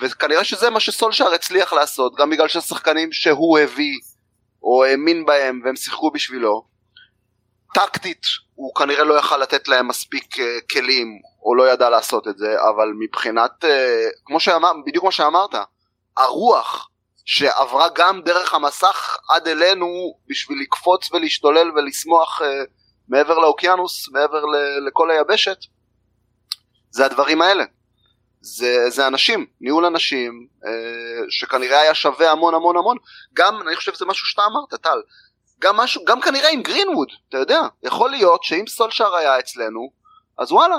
וכנראה שזה מה שסולשאר הצליח לעשות גם בגלל שהשחקנים שהוא הביא או האמין בהם והם שיחקו בשבילו טקטית הוא כנראה לא יכל לתת להם מספיק uh, כלים או לא ידע לעשות את זה אבל מבחינת uh, כמו שאמר, בדיוק כמו שאמרת הרוח שעברה גם דרך המסך עד אלינו בשביל לקפוץ ולהשתולל ולשמוח uh, מעבר לאוקיינוס מעבר לכל היבשת זה הדברים האלה. זה, זה אנשים, ניהול אנשים אה, שכנראה היה שווה המון המון המון. גם אני חושב שזה משהו שאתה אמרת טל גם משהו, גם כנראה עם גרינווד, אתה יודע, יכול להיות שאם סולשאר היה אצלנו, אז וואלה,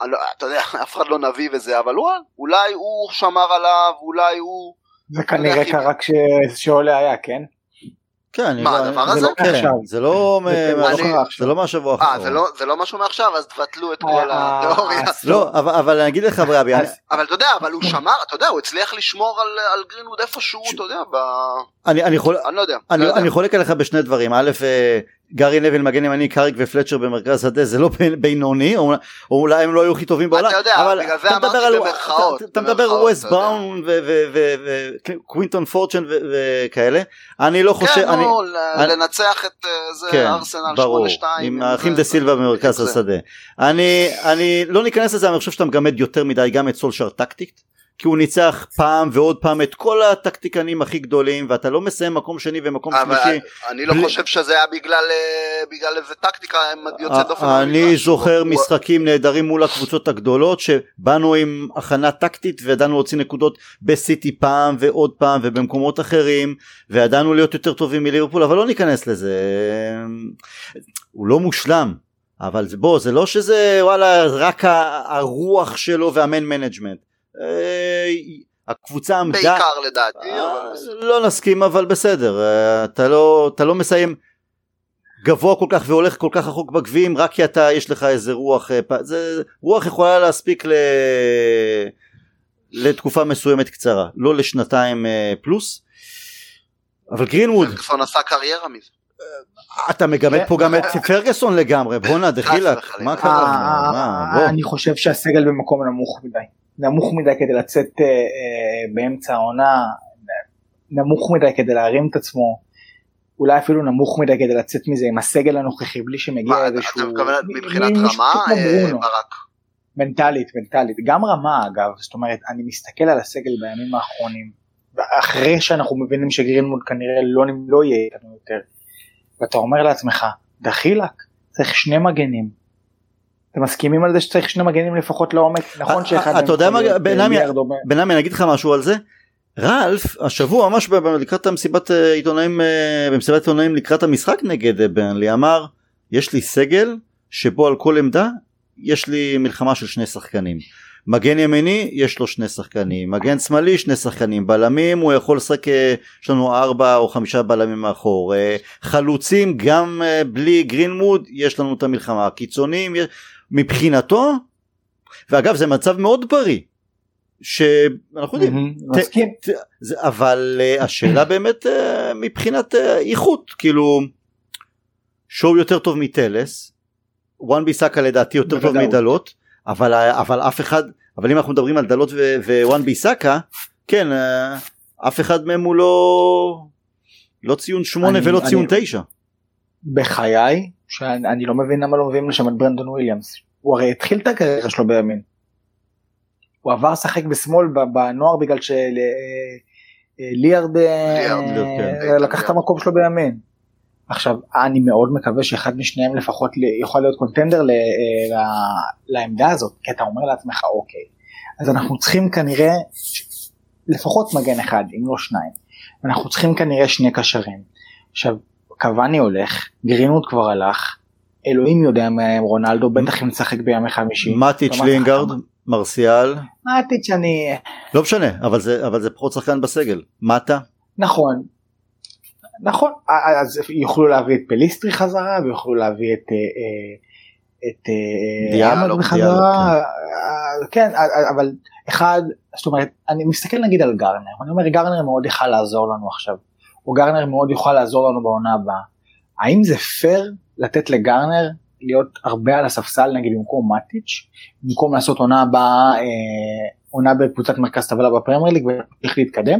לא, אתה יודע, *laughs* אף אחד לא נביא וזה, אבל וואלה, אולי הוא שמר עליו, אולי הוא... זה כנראה קרה כשעולה היה, כן? כן, מה הדבר הזה? כן, זה לא זה לא מהשבוע האחרון. אה, זה לא משהו מעכשיו, אז תבטלו את כל התיאוריה. לא, אבל אני אגיד לך ברבי. אבל אתה יודע, אבל הוא שמר, אתה יודע, הוא הצליח לשמור על גרינווד איפשהו, אתה יודע, ב... לא. אני חולק עליך בשני דברים. א', אה, גארי נבל מגן ימני קאריק ופלצ'ר במרכז שדה זה לא בינוני או אולי הם לא היו הכי טובים בעולם אבל אתה מדבר על אתה מדבר ווסט בראון וקווינטון פורצ'ן וכאלה. אני לא חושב כן נו לנצח את אה, זה כן, ארסנל 8-2 עם האחים דה סילבה במרכז השדה. אני לא ניכנס לזה אני חושב שאתה מגמד יותר מדי גם את סולשר טקטית כי הוא ניצח פעם ועוד פעם את כל הטקטיקנים הכי גדולים ואתה לא מסיים מקום שני ומקום שלישי. אני לא בלי... חושב שזה היה בגלל, אה, בגלל איזה טקטיקה יוצאת דופן. אני זוכר. משחקים נהדרים מול הקבוצות הגדולות שבאנו עם הכנה טקטית וידענו להוציא נקודות בסיטי פעם ועוד פעם ובמקומות אחרים וידענו להיות יותר טובים מליברפול אבל לא ניכנס לזה. הוא לא מושלם אבל בוא זה לא שזה וואלה רק הרוח שלו וה man management. אה, הקבוצה עמדה... בעיקר לדעתי. אה, לא נסכים אבל בסדר, אה, אתה לא, אתה לא מסיים גבוה כל כך והולך כל כך רחוק בגביעים רק כי אתה יש לך איזה רוח, זה, רוח יכולה להספיק ל... לתקופה מסוימת קצרה, לא לשנתיים פלוס. אבל גרינווד... כבר עשה קריירה מזה. אתה מגמד פה גם את פרגסון לגמרי, בואנה דחילק, מה קרה? אני חושב שהסגל במקום נמוך מדי. נמוך מדי כדי לצאת אה, אה, באמצע העונה, נמוך מדי כדי להרים את עצמו, אולי אפילו נמוך מדי כדי לצאת מזה עם הסגל הנוכחי בלי שמגיע מה, איזשהו... אתה מתכוון מבחינת רמה, אה, ברק? מנטלית, מנטלית, גם רמה אגב, זאת אומרת, אני מסתכל על הסגל בימים האחרונים, אחרי שאנחנו מבינים שגרינמוד כנראה לא, לא יהיה איתנו יותר, ואתה אומר לעצמך, דחילק, צריך שני מגנים, אתם מסכימים על זה שצריך שני מגנים לפחות לעומק? נכון אה, שאחד אתה יודע מה בנעמי אני אגיד לך משהו על זה. רלף השבוע ממש לקראת המסיבת אה, עיתונאים אה, במסיבת עיתונאים לקראת המשחק נגד ברנלי אמר יש לי סגל שבו על כל עמדה יש לי מלחמה של שני שחקנים. מגן ימיני יש לו שני שחקנים. מגן שמאלי שני שחקנים. בלמים הוא יכול לשחק יש לנו ארבע או חמישה בלמים מאחור. חלוצים גם בלי גרינמוד יש לנו את המלחמה. קיצונים מבחינתו ואגב זה מצב מאוד בריא שאנחנו יודעים מסכים אבל uh, השאלה *clears throat* באמת uh, מבחינת uh, איכות כאילו שואו יותר טוב מטלס וואן ביסאקה לדעתי יותר טוב מדלות אבל אבל אף אחד אבל אם אנחנו מדברים על דלות ווואן ביסאקה כן אף אחד מהם הוא לא לא ציון שמונה ולא ציון תשע. בחיי שאני לא מבין למה לא מביאים לשם את ברנדון וויליאמס. הוא הרי התחיל את הקריירה שלו בימין. הוא עבר לשחק בשמאל בנוער בגלל שליארד אה, כן. לקח את המקום שלו בימין. עכשיו אני מאוד מקווה שאחד משניהם לפחות יכול להיות קונטנדר אה, לעמדה הזאת כי אתה אומר לעצמך אוקיי אז אנחנו צריכים כנראה לפחות מגן אחד אם לא שניים אנחנו צריכים כנראה שני קשרים. עכשיו קוואני הולך, גרינווד כבר הלך, אלוהים יודע מה עם רונלדו, בטח אם נשחק בימי חמישי. מטיץ' לינגארד. מרסיאל, מאטיץ' אני לא משנה, אבל זה, אבל זה פחות שחקן בסגל. מאטה? נכון נכון אז יוכלו להביא את פליסטרי חזרה ויוכלו להביא את אה, אה, את אה, דיאלו, איימד דיאלו, בחזרה כן אה, אבל אחד זאת אומרת אני מסתכל נגיד על גרנר אני אומר גרנר מאוד יכל לעזור לנו עכשיו או גרנר מאוד יוכל לעזור לנו בעונה הבאה האם זה פייר לתת לגרנר להיות הרבה על הספסל נגיד במקום מאטיץ' במקום לעשות עונה הבאה אה, עונה בקבוצת מרכז טבלה בפרמייר ליג ואיך להתקדם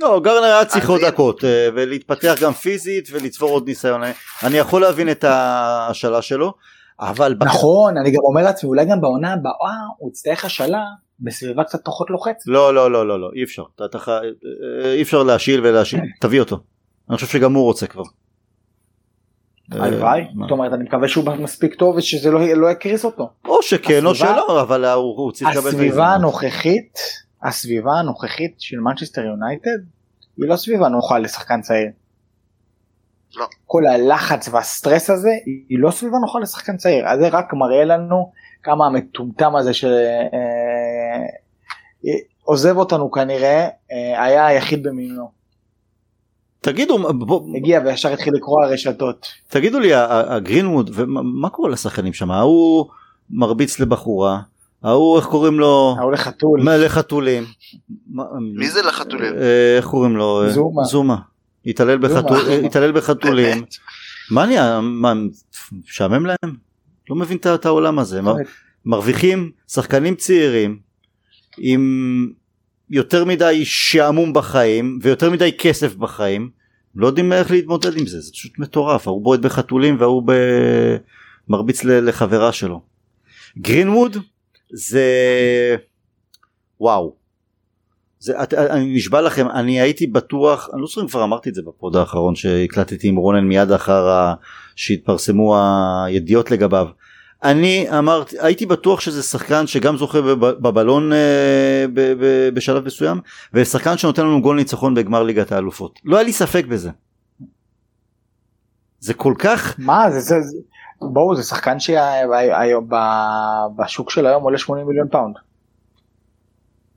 לא, גרנר היה צריך עוד דקות אה, ולהתפתח גם פיזית ולצבור עוד ניסיון. אני יכול להבין את ההשאלה שלו, אבל... נכון אני גם אומר לעצמי אולי גם בעונה הבאה הוא יצטרך השאלה בסביבה קצת פחות לוחצת. לא, לא, לא, לא, לא, אי אפשר. אתה- אתה ח- אה, אי אפשר להשיל ולהשיל, תביא אותו. אני חושב שגם הוא רוצה כבר. הלוואי, אה, מה? זאת אומרת אני מקווה שהוא מספיק טוב ושזה לא לא יקריס אותו. או שכן או הסביבה- שלא, אבל הוא הוא צריך לקבל את הסביבה ההזדמנות. הנוכחית, הסביבה הנוכחית של מנצ'סטר יונייטד היא לא סביבה נוחה לשחקן צעיר. לא. כל הלחץ והסטרס הזה היא לא סביבה נוחה לשחקן צעיר, אז זה רק מראה לנו כמה המטומטם הזה שעוזב אותנו כנראה אה, היה היחיד במינו. תגידו, בוא- הגיע וישר התחיל לקרוא הרשתות. תגידו לי, הגרינווד, ומה מה קורה לשחקנים שם? ההוא מרביץ לבחורה, ההוא איך קוראים לו? ההוא לחתול. מה, לחתולים. מי זה לחתולים? אה, איך קוראים לו? אה, זומה. זומה. התעלל אה, בחתולים. מה נהיה? מה, משעמם להם? לא מבין את- העולם הזה. מר- מרוויחים שחקנים צעירים עם יותר מדי שעמום בחיים ויותר מדי כסף בחיים. לא יודעים איך להתמודד עם זה, זה פשוט מטורף. ההוא בועט בחתולים וההוא ב... מרביץ לחברה שלו. גרינווד זה וואו. זה, את, אני נשבע לכם אני הייתי בטוח אני לא זוכר אם כבר אמרתי את זה בפוד האחרון שהקלטתי עם רונן מיד אחר ה, שהתפרסמו הידיעות לגביו. אני אמרתי הייתי בטוח שזה שחקן שגם זוכה בב- בבלון אה, ב, ב, בשלב מסוים ושחקן שנותן לנו גול ניצחון בגמר ליגת האלופות לא היה לי ספק בזה. זה כל כך מה זה זה בואו זה שחקן שהיום בשוק של היום עולה 80 מיליון פאונד.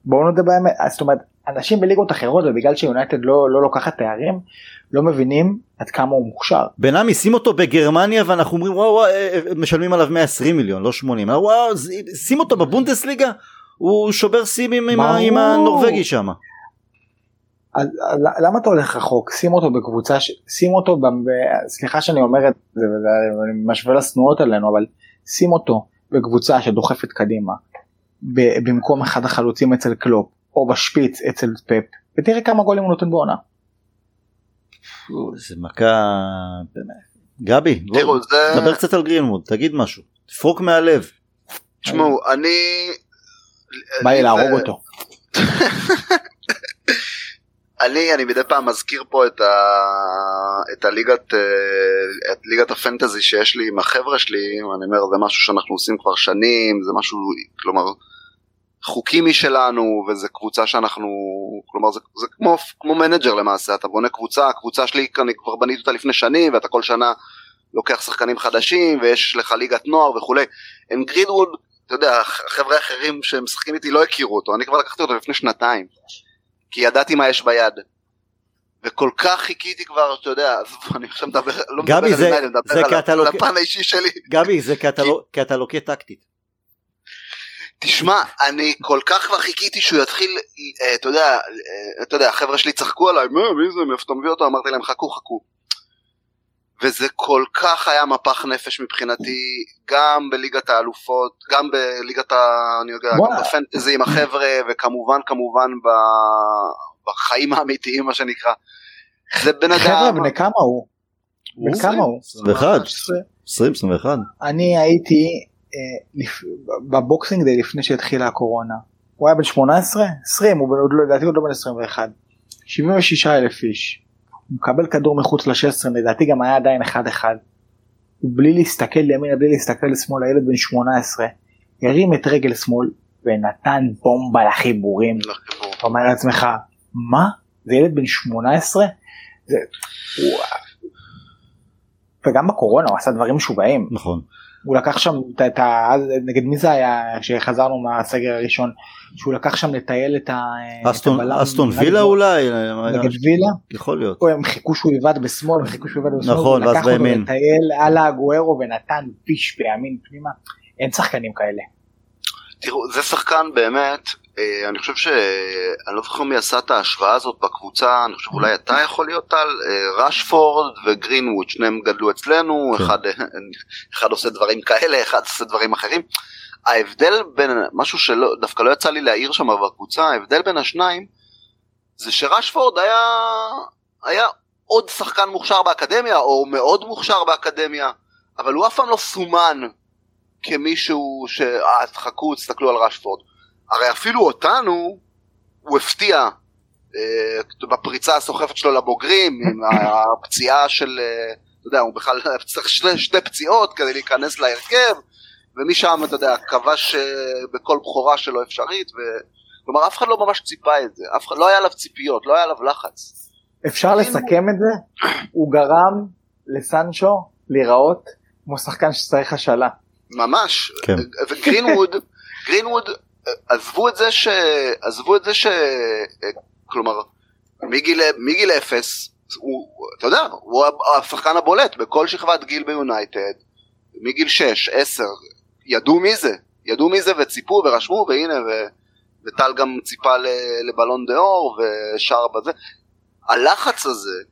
בואו נודה באמת זאת אומרת אנשים בליגות אחרות ובגלל שיונייטד לא לא לוקחת תארים לא מבינים עד כמה הוא מוכשר. עמי שים אותו בגרמניה ואנחנו אומרים וואו וואו אה, אה, משלמים עליו 120 מיליון לא 80 אה, וואו ז- שים אותו בבונדסליגה הוא שובר שיאים עם, עם, עם. הנורבגי שם. למה אתה הולך רחוק שים אותו בקבוצה ש... שים אותו ב... סליחה שאני אומר את זה ואני משווה לשנואות עלינו אבל שים אותו בקבוצה שדוחפת קדימה ב... במקום אחד החלוצים אצל קלופ או בשפיץ אצל פפ ותראה כמה גולים הוא נותן בעונה. זה מכה באמת. גבי בוא, זה... דבר קצת על גרינווד תגיד משהו תפרוק מהלב. תשמעו, אני... בא לי לי להרוג אותו. *laughs* אני, אני מדי פעם מזכיר פה את, ה, את הליגת, אה, את ליגת ה fantasy שיש לי עם החבר'ה שלי, אני אומר זה משהו שאנחנו עושים כבר שנים, זה משהו, כלומר, חוקי משלנו, וזה קבוצה שאנחנו, כלומר זה, זה כמו, כמו manager למעשה, אתה בונה קבוצה, הקבוצה שלי, אני כבר בניתי אותה לפני שנים, ואתה כל שנה לוקח שחקנים חדשים, ויש לך ליגת נוער וכולי. אין גרינווד, אתה יודע, החבר'ה האחרים שמשחקים איתי לא הכירו אותו, אני כבר לקחתי אותו לפני שנתיים. כי ידעתי מה יש ביד. וכל כך חיכיתי כבר, אתה יודע, *laughs* אני עכשיו מדבר, לא מדבר על זה- עיניי, אני מדבר על הפן האישי שלי. גבי זה כי אתה לא- כי אתה לוקה טקטית. תשמע, אני כל כך כבר חיכיתי שהוא יתחיל, אה, אתה יודע, אה, אתה יודע, החבר'ה שלי צחקו עליי, מה, מי זה, מאיפה אתה מביא אותו? אמרתי להם, חכו, חכו. וזה כל כך היה מפח נפש מבחינתי, גם בליגת האלופות, גם בליגת ה... אני יודע, גם. בפנטזי עם החבר'ה, וכמובן, כמובן, ב... בחיים האמיתיים, מה שנקרא. זה בן אדם... חבר'ה בני כמה הוא? בן כמה הוא? 21. 20 21. אני הייתי. בבוקסינג דיי לפני שהתחילה הקורונה. הוא היה בן 18? 20, הוא בן- עוד לא- לדעתי עוד לא בן 21. 76 אלף איש. הוא מקבל כדור מחוץ ל-16, לדעתי גם היה עדיין 1-1. הוא בלי להסתכל לימינה, בלי להסתכל לשמאל, הילד בן 18, הרים את רגל שמאל ונתן בומבה לחיבורים. לחיבור. אתה אומר לעצמך, מה? זה ילד בן 18? זה... הוא... וגם בקורונה הוא עשה דברים משוגעים. נכון. הוא לקח שם את ה... נגד מי זה היה שחזרנו מהסגר הראשון שהוא לקח שם לטייל את ה... אסטון, אסטון וילה אולי? נגד וילה? יכול להיות. הם חיכו שהוא יבעט בשמאל, הם חיכו שהוא יבעט בשמאל, נכון, ואז בימין. לקח אותו לטייל על הגוארו ונתן פיש בימין פנימה, אין שחקנים כאלה. תראו, זה שחקן באמת, אה, אני חושב ש... אני לא זוכר מי עשה את ההשוואה הזאת בקבוצה, אני חושב אולי אתה יכול להיות על אה, רשפורד וגרינווד, שניהם גדלו אצלנו, כן. אחד, אחד עושה דברים כאלה, אחד עושה דברים אחרים. ההבדל בין, משהו שדווקא לא יצא לי להעיר שם בקבוצה, ההבדל בין השניים, זה שרשפורד היה, היה עוד שחקן מוכשר באקדמיה, או מאוד מוכשר באקדמיה, אבל הוא אף פעם לא סומן כמישהו ש... אה, תחכו, תסתכלו על רשפורד. הרי אפילו אותנו הוא הפתיע אה, בפריצה הסוחפת שלו לבוגרים, עם *laughs* הפציעה של, אה, אתה יודע, הוא בכלל *laughs* צריך שתי, שתי פציעות כדי להיכנס להרכב, ומשם, אתה יודע, כבש אה, בכל בכורה שלו אפשרית, ו... כלומר אף אחד לא ממש ציפה את זה, אף אחד, לא היה עליו ציפיות, לא היה עליו לחץ. אפשר לסכם את זה, הוא גרם לסנצ'ו להיראות כמו שחקן שצריך השאלה. ממש, כן. וגרינווד, גרינווד *laughs* עזבו את זה ש... עזבו את זה ש... כלומר, מגיל, מגיל אפס, הוא, אתה יודע, הוא השחקן הבולט בכל שכבת גיל ביונייטד, מגיל 6, 10, ידעו מי זה, ידעו מי זה וציפו ורשמו והנה ו... וטל גם ציפה לבלון דה אור ושר בזה. הלחץ הזה,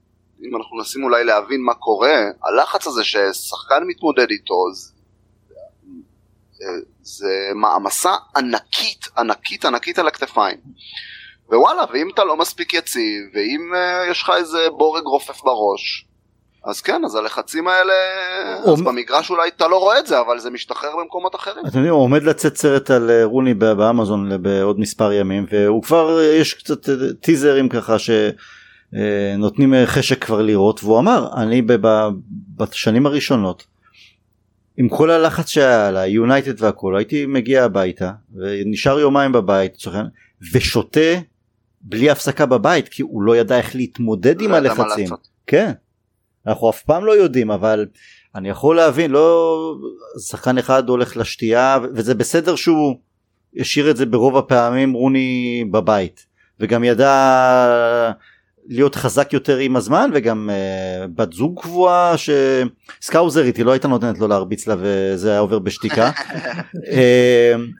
אם אנחנו מנסים אולי להבין מה קורה, הלחץ הזה ששחקן מתמודד איתו, זה מעמסה ענקית, ענקית, ענקית על הכתפיים. ווואלה, ואם אתה לא מספיק יציב, ואם uh, יש לך איזה בורג רופף בראש, אז כן, אז הלחצים האלה, אז במגרש אולי אתה לא רואה את זה, אבל זה משתחרר במקומות אחרים. אתם יודעים, הוא עומד לצאת סרט על אה, רוני באמזון בעוד מספר ימים, והוא כבר, אה, יש קצת טיזרים ככה שנותנים חשק כבר לראות, והוא אמר, אני בשנים הראשונות, עם כל הלחץ שהיה עליי, יונייטד והכל, הייתי מגיע הביתה ונשאר יומיים בבית ושותה בלי הפסקה בבית כי הוא לא ידע איך להתמודד עם לא הלחצים. כן, אנחנו אף פעם לא יודעים אבל אני יכול להבין לא שחקן אחד הולך לשתייה וזה בסדר שהוא השאיר את זה ברוב הפעמים רוני בבית וגם ידע להיות חזק יותר עם הזמן וגם uh, בת זוג קבועה שסקאוזרית היא לא הייתה נותנת לו להרביץ לה וזה היה עובר בשתיקה. uh,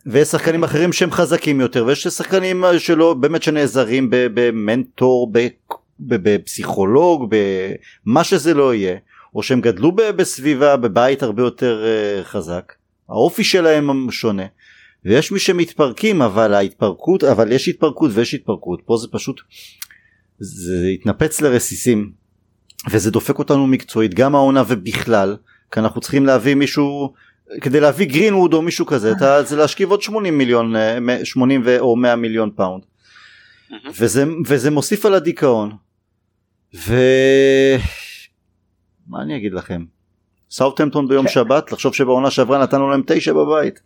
*laughs* ויש שחקנים אחרים שהם חזקים יותר ויש שחקנים שלא באמת שנעזרים במנטור בפסיכולוג במה שזה לא יהיה או שהם גדלו בסביבה בבית הרבה יותר uh, חזק. האופי שלהם שונה. ויש מי שמתפרקים אבל ההתפרקות אבל יש התפרקות ויש התפרקות. פה זה פשוט זה התנפץ לרסיסים וזה דופק אותנו מקצועית גם העונה ובכלל כי אנחנו צריכים להביא מישהו כדי להביא גרינווד או מישהו כזה אתה זה להשכיב עוד 80 מיליון 80 או 100 מיליון פאונד וזה, וזה מוסיף על הדיכאון ומה אני אגיד לכם סאוטהמפטון ביום כן. שבת לחשוב שבעונה שעברה נתנו להם תשע בבית.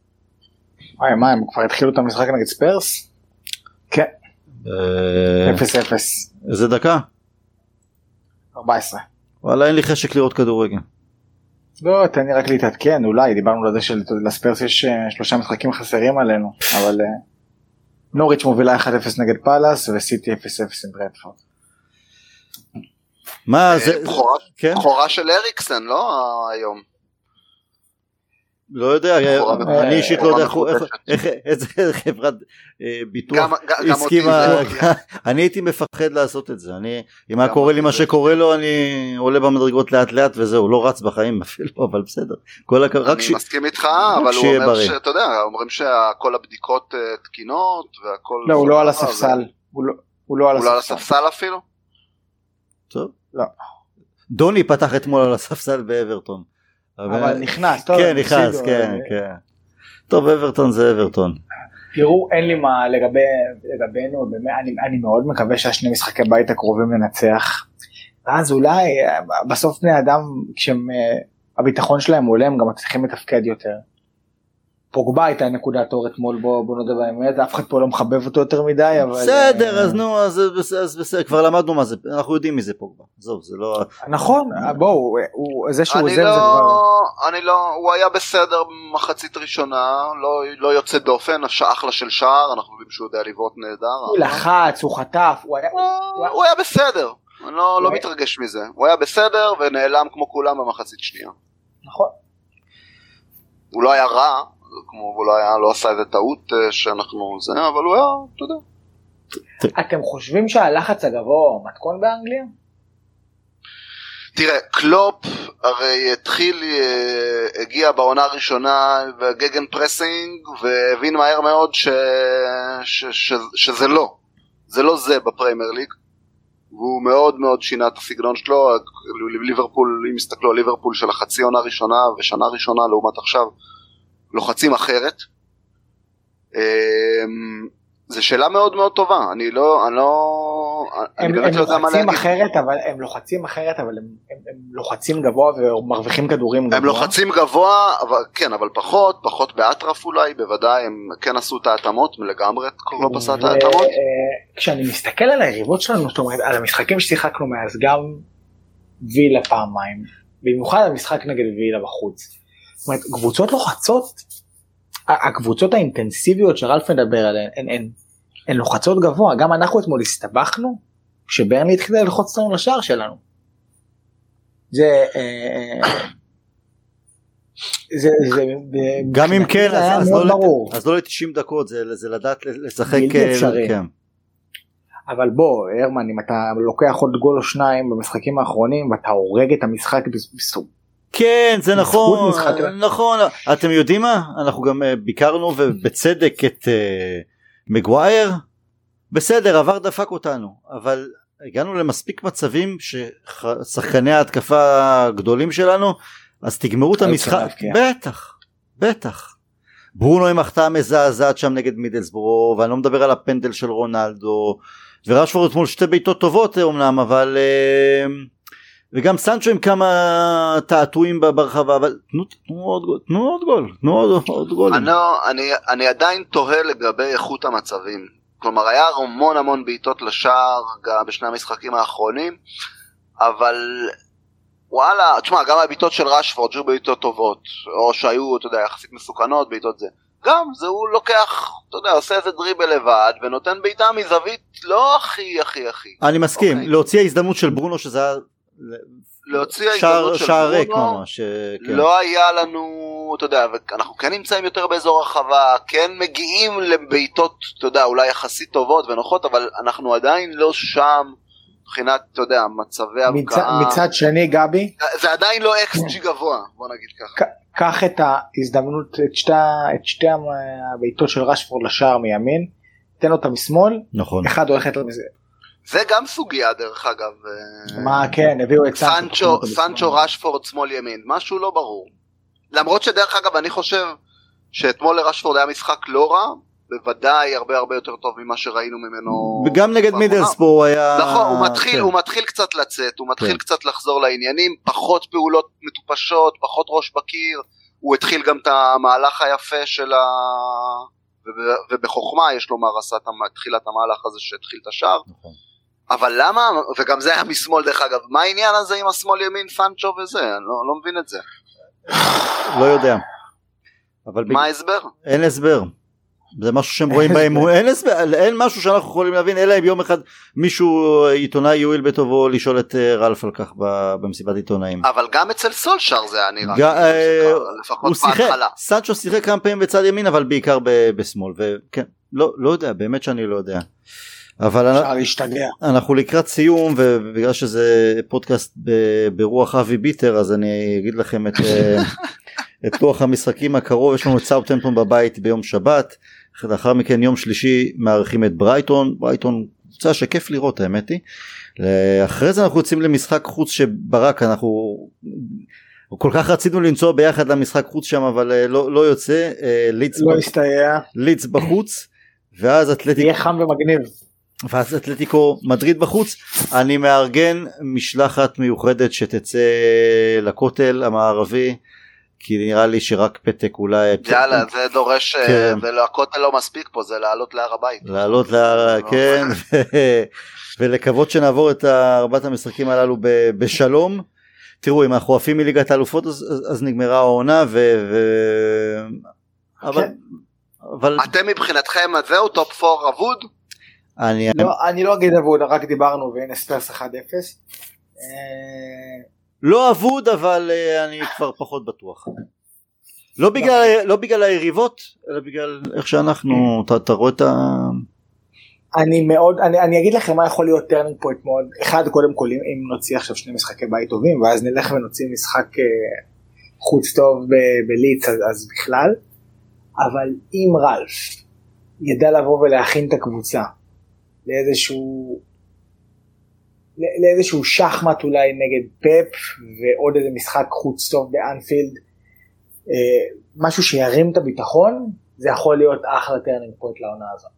וואי מה הם כבר התחילו את המשחק נגד ספרס? כן. אה, אפס אפס. איזה דקה? 14. וואלה אין לי חשק לראות כדורגל. לא תן לי רק להתעדכן אולי דיברנו על זה שלספרס יש אה, שלושה משחקים חסרים עלינו אבל אה, נוריץ' מובילה 1-0 נגד פאלאס וסיטי 0-0 עם ברדפורד. מה זה? כן? בכורה של אריקסן לא היום. לא יודע, אני אישית לא יודע איך, איזה *laughs* חברת אה, ביטוח הסכימה, *laughs* אני הייתי מפחד לעשות את זה, אני, אם היה קורה לי מה שקורה לו אני עולה במדרגות לאט לאט וזהו, לא רץ בחיים *laughs* אפילו, אבל בסדר. אני מסכים איתך, אבל הוא אומר שאתה יודע, אומרים שכל הבדיקות אה, תקינות והכל... לא, הוא לא על הספסל, הוא לא על הספסל אפילו? טוב. לא. דוני פתח אתמול על הספסל באברטון. אבל נכנס, טוב, כן נכנס, כן, כן. טוב אברטון זה אברטון. תראו אין לי מה לגבי לגבינו באמת אני, אני מאוד מקווה שהשני משחקי בית הקרובים לנצח. ואז אולי בסוף בני אדם כשהם הביטחון שלהם עולה הם גם מצליחים לתפקד יותר. פוגבה הייתה נקודת אור אתמול בוא, בוא נודה באמת אף אחד פה לא מחבב אותו יותר מדי אבל בסדר אה, אז נו אז בסדר, אז בסדר כבר למדנו מה זה אנחנו יודעים מי זה פוגבה עזוב זה לא נכון בואו הוא- זה שהוא אני עוזר לא, זה כבר אני לא, הוא היה בסדר במחצית ראשונה, לא, לא יוצא דופן, אחלה של שער, אנחנו יודעים שהוא יודע לבעוט נהדר. הוא לחץ הוא חטף הוא היה הוא, הוא היה בסדר, אני לא, לא מתרגש מזה. הוא היה בסדר ונעלם כמו כולם במחצית שנייה. נכון הוא לא היה רע, כמו הוא לא היה, לא עשה איזה טעות אה, שאנחנו זה, אבל הוא היה, אתה יודע. אתם חושבים שהלחץ הגבוה הוא מתכון באנגליה? תראה, קלופ הרי התחיל, אה, הגיע בעונה הראשונה ב gegenpressing והבין מהר מאוד ש, ש, ש, שזה לא, זה לא זה בפרמייר ליג והוא מאוד מאוד שינה את הסגנון שלו, ליברפול, אם יסתכלו על ליברפול של החצי עונה הראשונה ושנה ראשונה לעומת עכשיו, לוחצים אחרת. אמ, זו שאלה מאוד מאוד טובה, אני לא, אני לא, אני הם, באמת הם לא יודע מה להגיד. אחרת אבל הם לוחצים אחרת אבל הם, הם, הם לוחצים גבוה ומרוויחים כדורים גבוה. הם לוחצים גבוה, אבל, כן, אבל פחות, פחות באטרף אולי, בוודאי, הם כן עשו את ההתאמות, לגמרי קלופ עשה את ההתאמות. אה, כשאני מסתכל על היריבות שלנו, זאת אומרת על המשחקים ששיחקנו מאז, גם וילה פעמיים, במיוחד המשחק נגד וילה בחוץ. זאת אומרת, קבוצות לוחצות, הקבוצות האינטנסיביות שרלף מדבר עליהן, הן, הן, הן לוחצות גבוה, גם אנחנו אתמול הסתבכנו, כשברני התחילה ללחוץ לנו לשער שלנו. זה, אה, אה, זה, זה, גם אם כן אז, אז, לא, ברור. אז לא ל-90 דקות זה, זה לדעת לשחק אה. כן. אבל בוא הרמן אם אתה לוקח עוד גול או שניים במשחקים האחרונים ואתה הורג את המשחק בס- בס- כן זה נכון. נכון. אתם יודעים מה? אנחנו גם אה, ביקרנו ובצדק את אה, מגווייר. בסדר עבר דפק אותנו אבל הגענו למספיק מצבים ששחקני ההתקפה הגדולים שלנו אז תגמרו את המשחק. בטח בטח. ברונו עם החטאה מזעזעת שם נגד מידלסבורו ואני לא מדבר על הפנדל של רונלדו. ורשפורד אתמול שתי בעיטות טובות אה, אמנם אבל אה, וגם סנצ'ו עם כמה תעתועים ברחבה אבל תנו, תנו עוד גול תנו עוד גול תנו עוד, עוד גול אני, לא- אני, אני עדיין תוהה לגבי איכות המצבים. כלומר, היה המון המון בעיטות לשער גם בשני המשחקים האחרונים, אבל וואלה, תשמע, גם הבעיטות של רשפורד שהיו בעיטות טובות, או שהיו, אתה יודע, יחסית מסוכנות, בעיטות זה. גם זה הוא לוקח, אתה יודע, עושה איזה דריבל לבד, ונותן בעיטה מזווית לא הכי הכי הכי. אני מסכים אוקיי. להוציא ההזדמנות של ברונו שזה היה להוציא שער, שער ריק ממש כן. לא היה לנו, אתה יודע, אנחנו כן נמצאים יותר באזור הרחבה, כן מגיעים לבעיטות, אתה יודע, אולי יחסית טובות ונוחות, אבל אנחנו עדיין לא שם מבחינת, אתה יודע, מצבי הבקעה. מצד שני גבי זה עדיין לא XG גבוה, בוא נגיד ככה. קח את ההזדמנות את שתי, את שתי הבעיטות של רשפורד לשער מימין תן אותה משמאל נכון אחד הולכת זה גם סוגיה דרך אגב. אה, מה כן הביאו את סנצ'ו סנצ'ו. רשפורד שמאל ימין, משהו לא ברור. למרות שדרך אגב אני חושב שאתמול לרשפורד היה משחק לא רע, בוודאי הרבה הרבה יותר טוב ממה שראינו ממנו. וגם נגד בעונה. מידלספור הוא היה נכון, הוא מתחיל, כן. הוא מתחיל קצת לצאת, הוא מתחיל כן. קצת לחזור לעניינים, פחות פעולות מטופשות, פחות ראש בקיר, הוא התחיל גם את המהלך היפה של ה... וב- ובחוכמה יש לומר עשה את את המהלך הזה שהתחיל את השער, נכון. אבל למה, וגם זה היה משמאל דרך אגב, מה העניין הזה עם השמאל ימין סנצ'ו וזה, אני לא, לא מבין את זה, לא יודע אבל מה ההסבר? אין הסבר. זה משהו שהם רואים בהם, אין הסבר, אין משהו שאנחנו יכולים להבין, אלא אם יום אחד מישהו עיתונאי יואיל בטובו לשאול את אה, רלף על כך ב- במסיבת עיתונאים. אבל גם אצל סולשר זה היה נראה, ג- כאילו, אה, זה קרה, לפחות הוא שיחק, בהתחלה. סנצ'ו שיחק כמה פעמים בצד ימין אבל בעיקר ב- בשמאל, וכן, לא לא יודע, באמת שאני לא יודע. אבל אני- אפשר להשתגע. אנחנו לקראת סיום ובגלל שזה פודקאסט ברוח אבי ביטר אז אני אגיד לכם את, אה, *laughs* את לוח המשחקים הקרוב. יש לנו את סאוטהמפטון בבית ביום שבת. לאחר מכן יום שלישי מארחים את ברייטון. ברייטון קבוצה שכיף לראות האמת היא. אחרי זה אנחנו יוצאים למשחק חוץ שברק אנחנו כל כך רצינו לנסוע ביחד למשחק חוץ שם אבל אה, לא, לא יוצא אה, לידס, לא הסתייע. בחוץ ואז אתלטיקו יהיה חם ומגניב ואז אתלטיקו מדריד בחוץ אני מארגן משלחת מיוחדת שתצא לכותל המערבי כי נראה לי שרק פתק אולי יאללה זה דורש אה, כן. ולכותל לא מספיק פה זה לעלות להר הבית. לעלות להר, לא. כן, *laughs* ולקוות שנעבור את ארבעת המשחקים הללו ב- בשלום. תראו אם אנחנו עפים מליגת האלופות אז, אז, נגמרה העונה ו... ו... אבל, כן. אבל אתם מבחינתכם זהו top 4 אבוד? אני, לא, אני לא אגיד אבוד, רק דיברנו והנה ספרס 1-0. אה, לא אבוד אבל אה, אני כבר פחות בטוח. לא בגלל, לא בגלל היריבות אלא בגלל איך שאנחנו, אתה, אתה רואה את ה... אני מאוד, אני, אני אגיד לכם מה יכול להיות turning point מאוד, אחד קודם כל אם, אם נוציא עכשיו שני משחקי בית טובים ואז נלך ונוציא משחק אה, חוץ טוב ב- בלידס אז, אז בכלל, אבל אם רלף ידע לבוא ולהכין את הקבוצה לאיזשהו לאיזשהו שחמט אולי נגד פפ ועוד איזה משחק חוץ טוב באנפילד, אה, משהו שירים את הביטחון, זה יכול להיות אחלה turning point לעונה הזאת.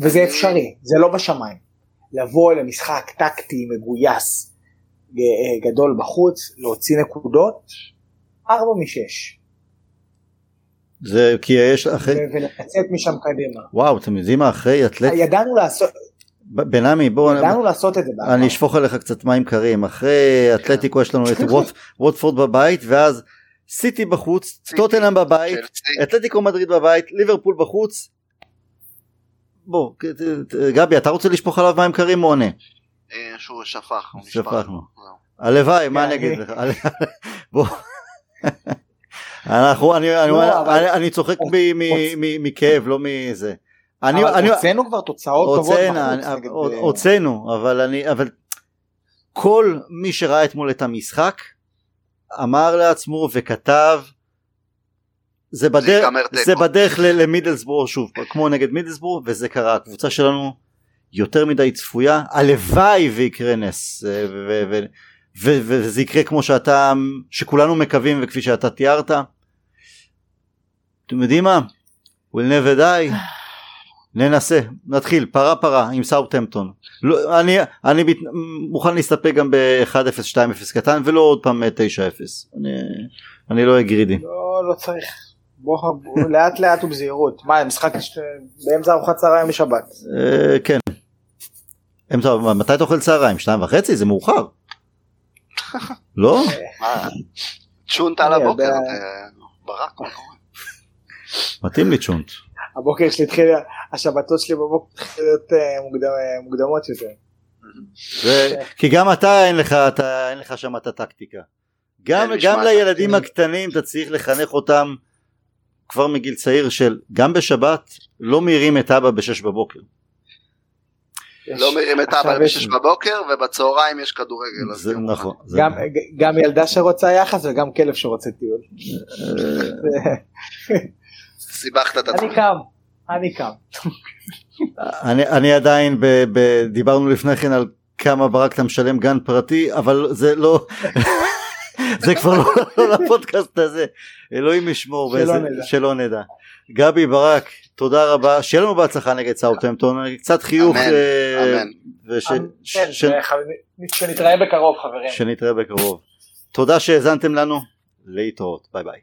וזה אפשרי, זה לא בשמיים. לבוא למשחק טקטי מגויס ג- אה, גדול בחוץ, להוציא נקודות, 4 מ-6, זה כי יש אחרי, ולצאת משם קדימה. וואו אתם יודעים מה אחרי אתלט, ידענו לעשות, ב- בנעמי בואו, ידענו לעשות את זה בעבר. אני אשפוך עליך קצת מים קרים אחרי אתלטיקו יש לנו את *laughs* ווט- ווטפורד בבית ואז סיטי בחוץ טוטנאם בבית צ'לסי. אתלטיקו מדריד בבית ליברפול בחוץ. בוא ת- גבי אתה רוצה לשפוך עליו מים קרים או עונה? אה, שהוא שפך. הוא נשפך. שפכנו. הלוואי מה כן, אני אגיד אני- לך *laughs* בוא. אנחנו אני אני- לא, אבל- אני- אני צוחק מ- מ- מ- מכאב לא מזה. אני אבל אני הוצאנו כבר תוצאות טובות הוצאנו, בחוץ. אני- נגד, הוצ- אה, הוצאנו אבל אני אבל כל מי שראה אתמול את המשחק אמר לעצמו וכתב זה בדרך, ייגמר תיקו." זה בדרך ל- למידלסבורו שוב כמו נגד מידלסבורו וזה קרה הקבוצה שלנו יותר מדי צפויה הלוואי ויקרה נס אה, וזה יקרה כמו שאתה שכולנו מקווים וכפי שאתה תיארת. אתם יודעים מה? will never die. ננסה נתחיל פרה פרה עם סאוטהמפטון לא, אני, אני מת, מוכן להסתפק גם ב-1-0 2-0 קטן ולא עוד פעם 9-0 אני, אני לא אהיה גרידי לא, לא צריך. בוא, לאט לאט ובזהירות. מה, משחק ש- באמצע ארוחת צהריים בשבת. אה, כן. אמצע, מתי אתה אוכל צהריים? שתיים וחצי? זה מאוחר. *laughs* לא? צ'ונט על אני הבוקר. אה, ברק. מתאים לי צ'ונט. הבוקר שלי התחיל, השבתות שלי בבוקר התחילו להיות אה, אה, מוקדמות יותר. כי גם אתה אין לך, אתה, אין לך שם את הטקטיקה. גם, גם לילדים טקטית. הקטנים אתה צריך לחנך אותם כבר מגיל צעיר של גם בשבת לא מעירים את אבא בשש בבוקר. לא מרים את אבא בשש בבוקר ובצהריים יש כדורגל. זה. נכון. נכון. גם ילדה שרוצה יחס וגם כלב שרוצה טיול. סיבכת את אני עצמך. קם, אני קם. אני, אני עדיין, ב, ב, דיברנו לפני כן על כמה ברק אתה משלם גן פרטי, אבל זה לא, *laughs* זה כבר לא, לא לפודקאסט הזה, אלוהים ישמור, שלא ואיזה- נדע. שלא נדע. גבי ברק, תודה רבה, שיהיה לנו בהצלחה נגד סאוטהמפטון, קצת חיוך, אמן, אה, אמן. וש, כן, ש, ש, וחברים, שנתראה בקרוב חברים. שנתראה בקרוב. תודה שהאזנתם לנו, להתראות, ביי ביי.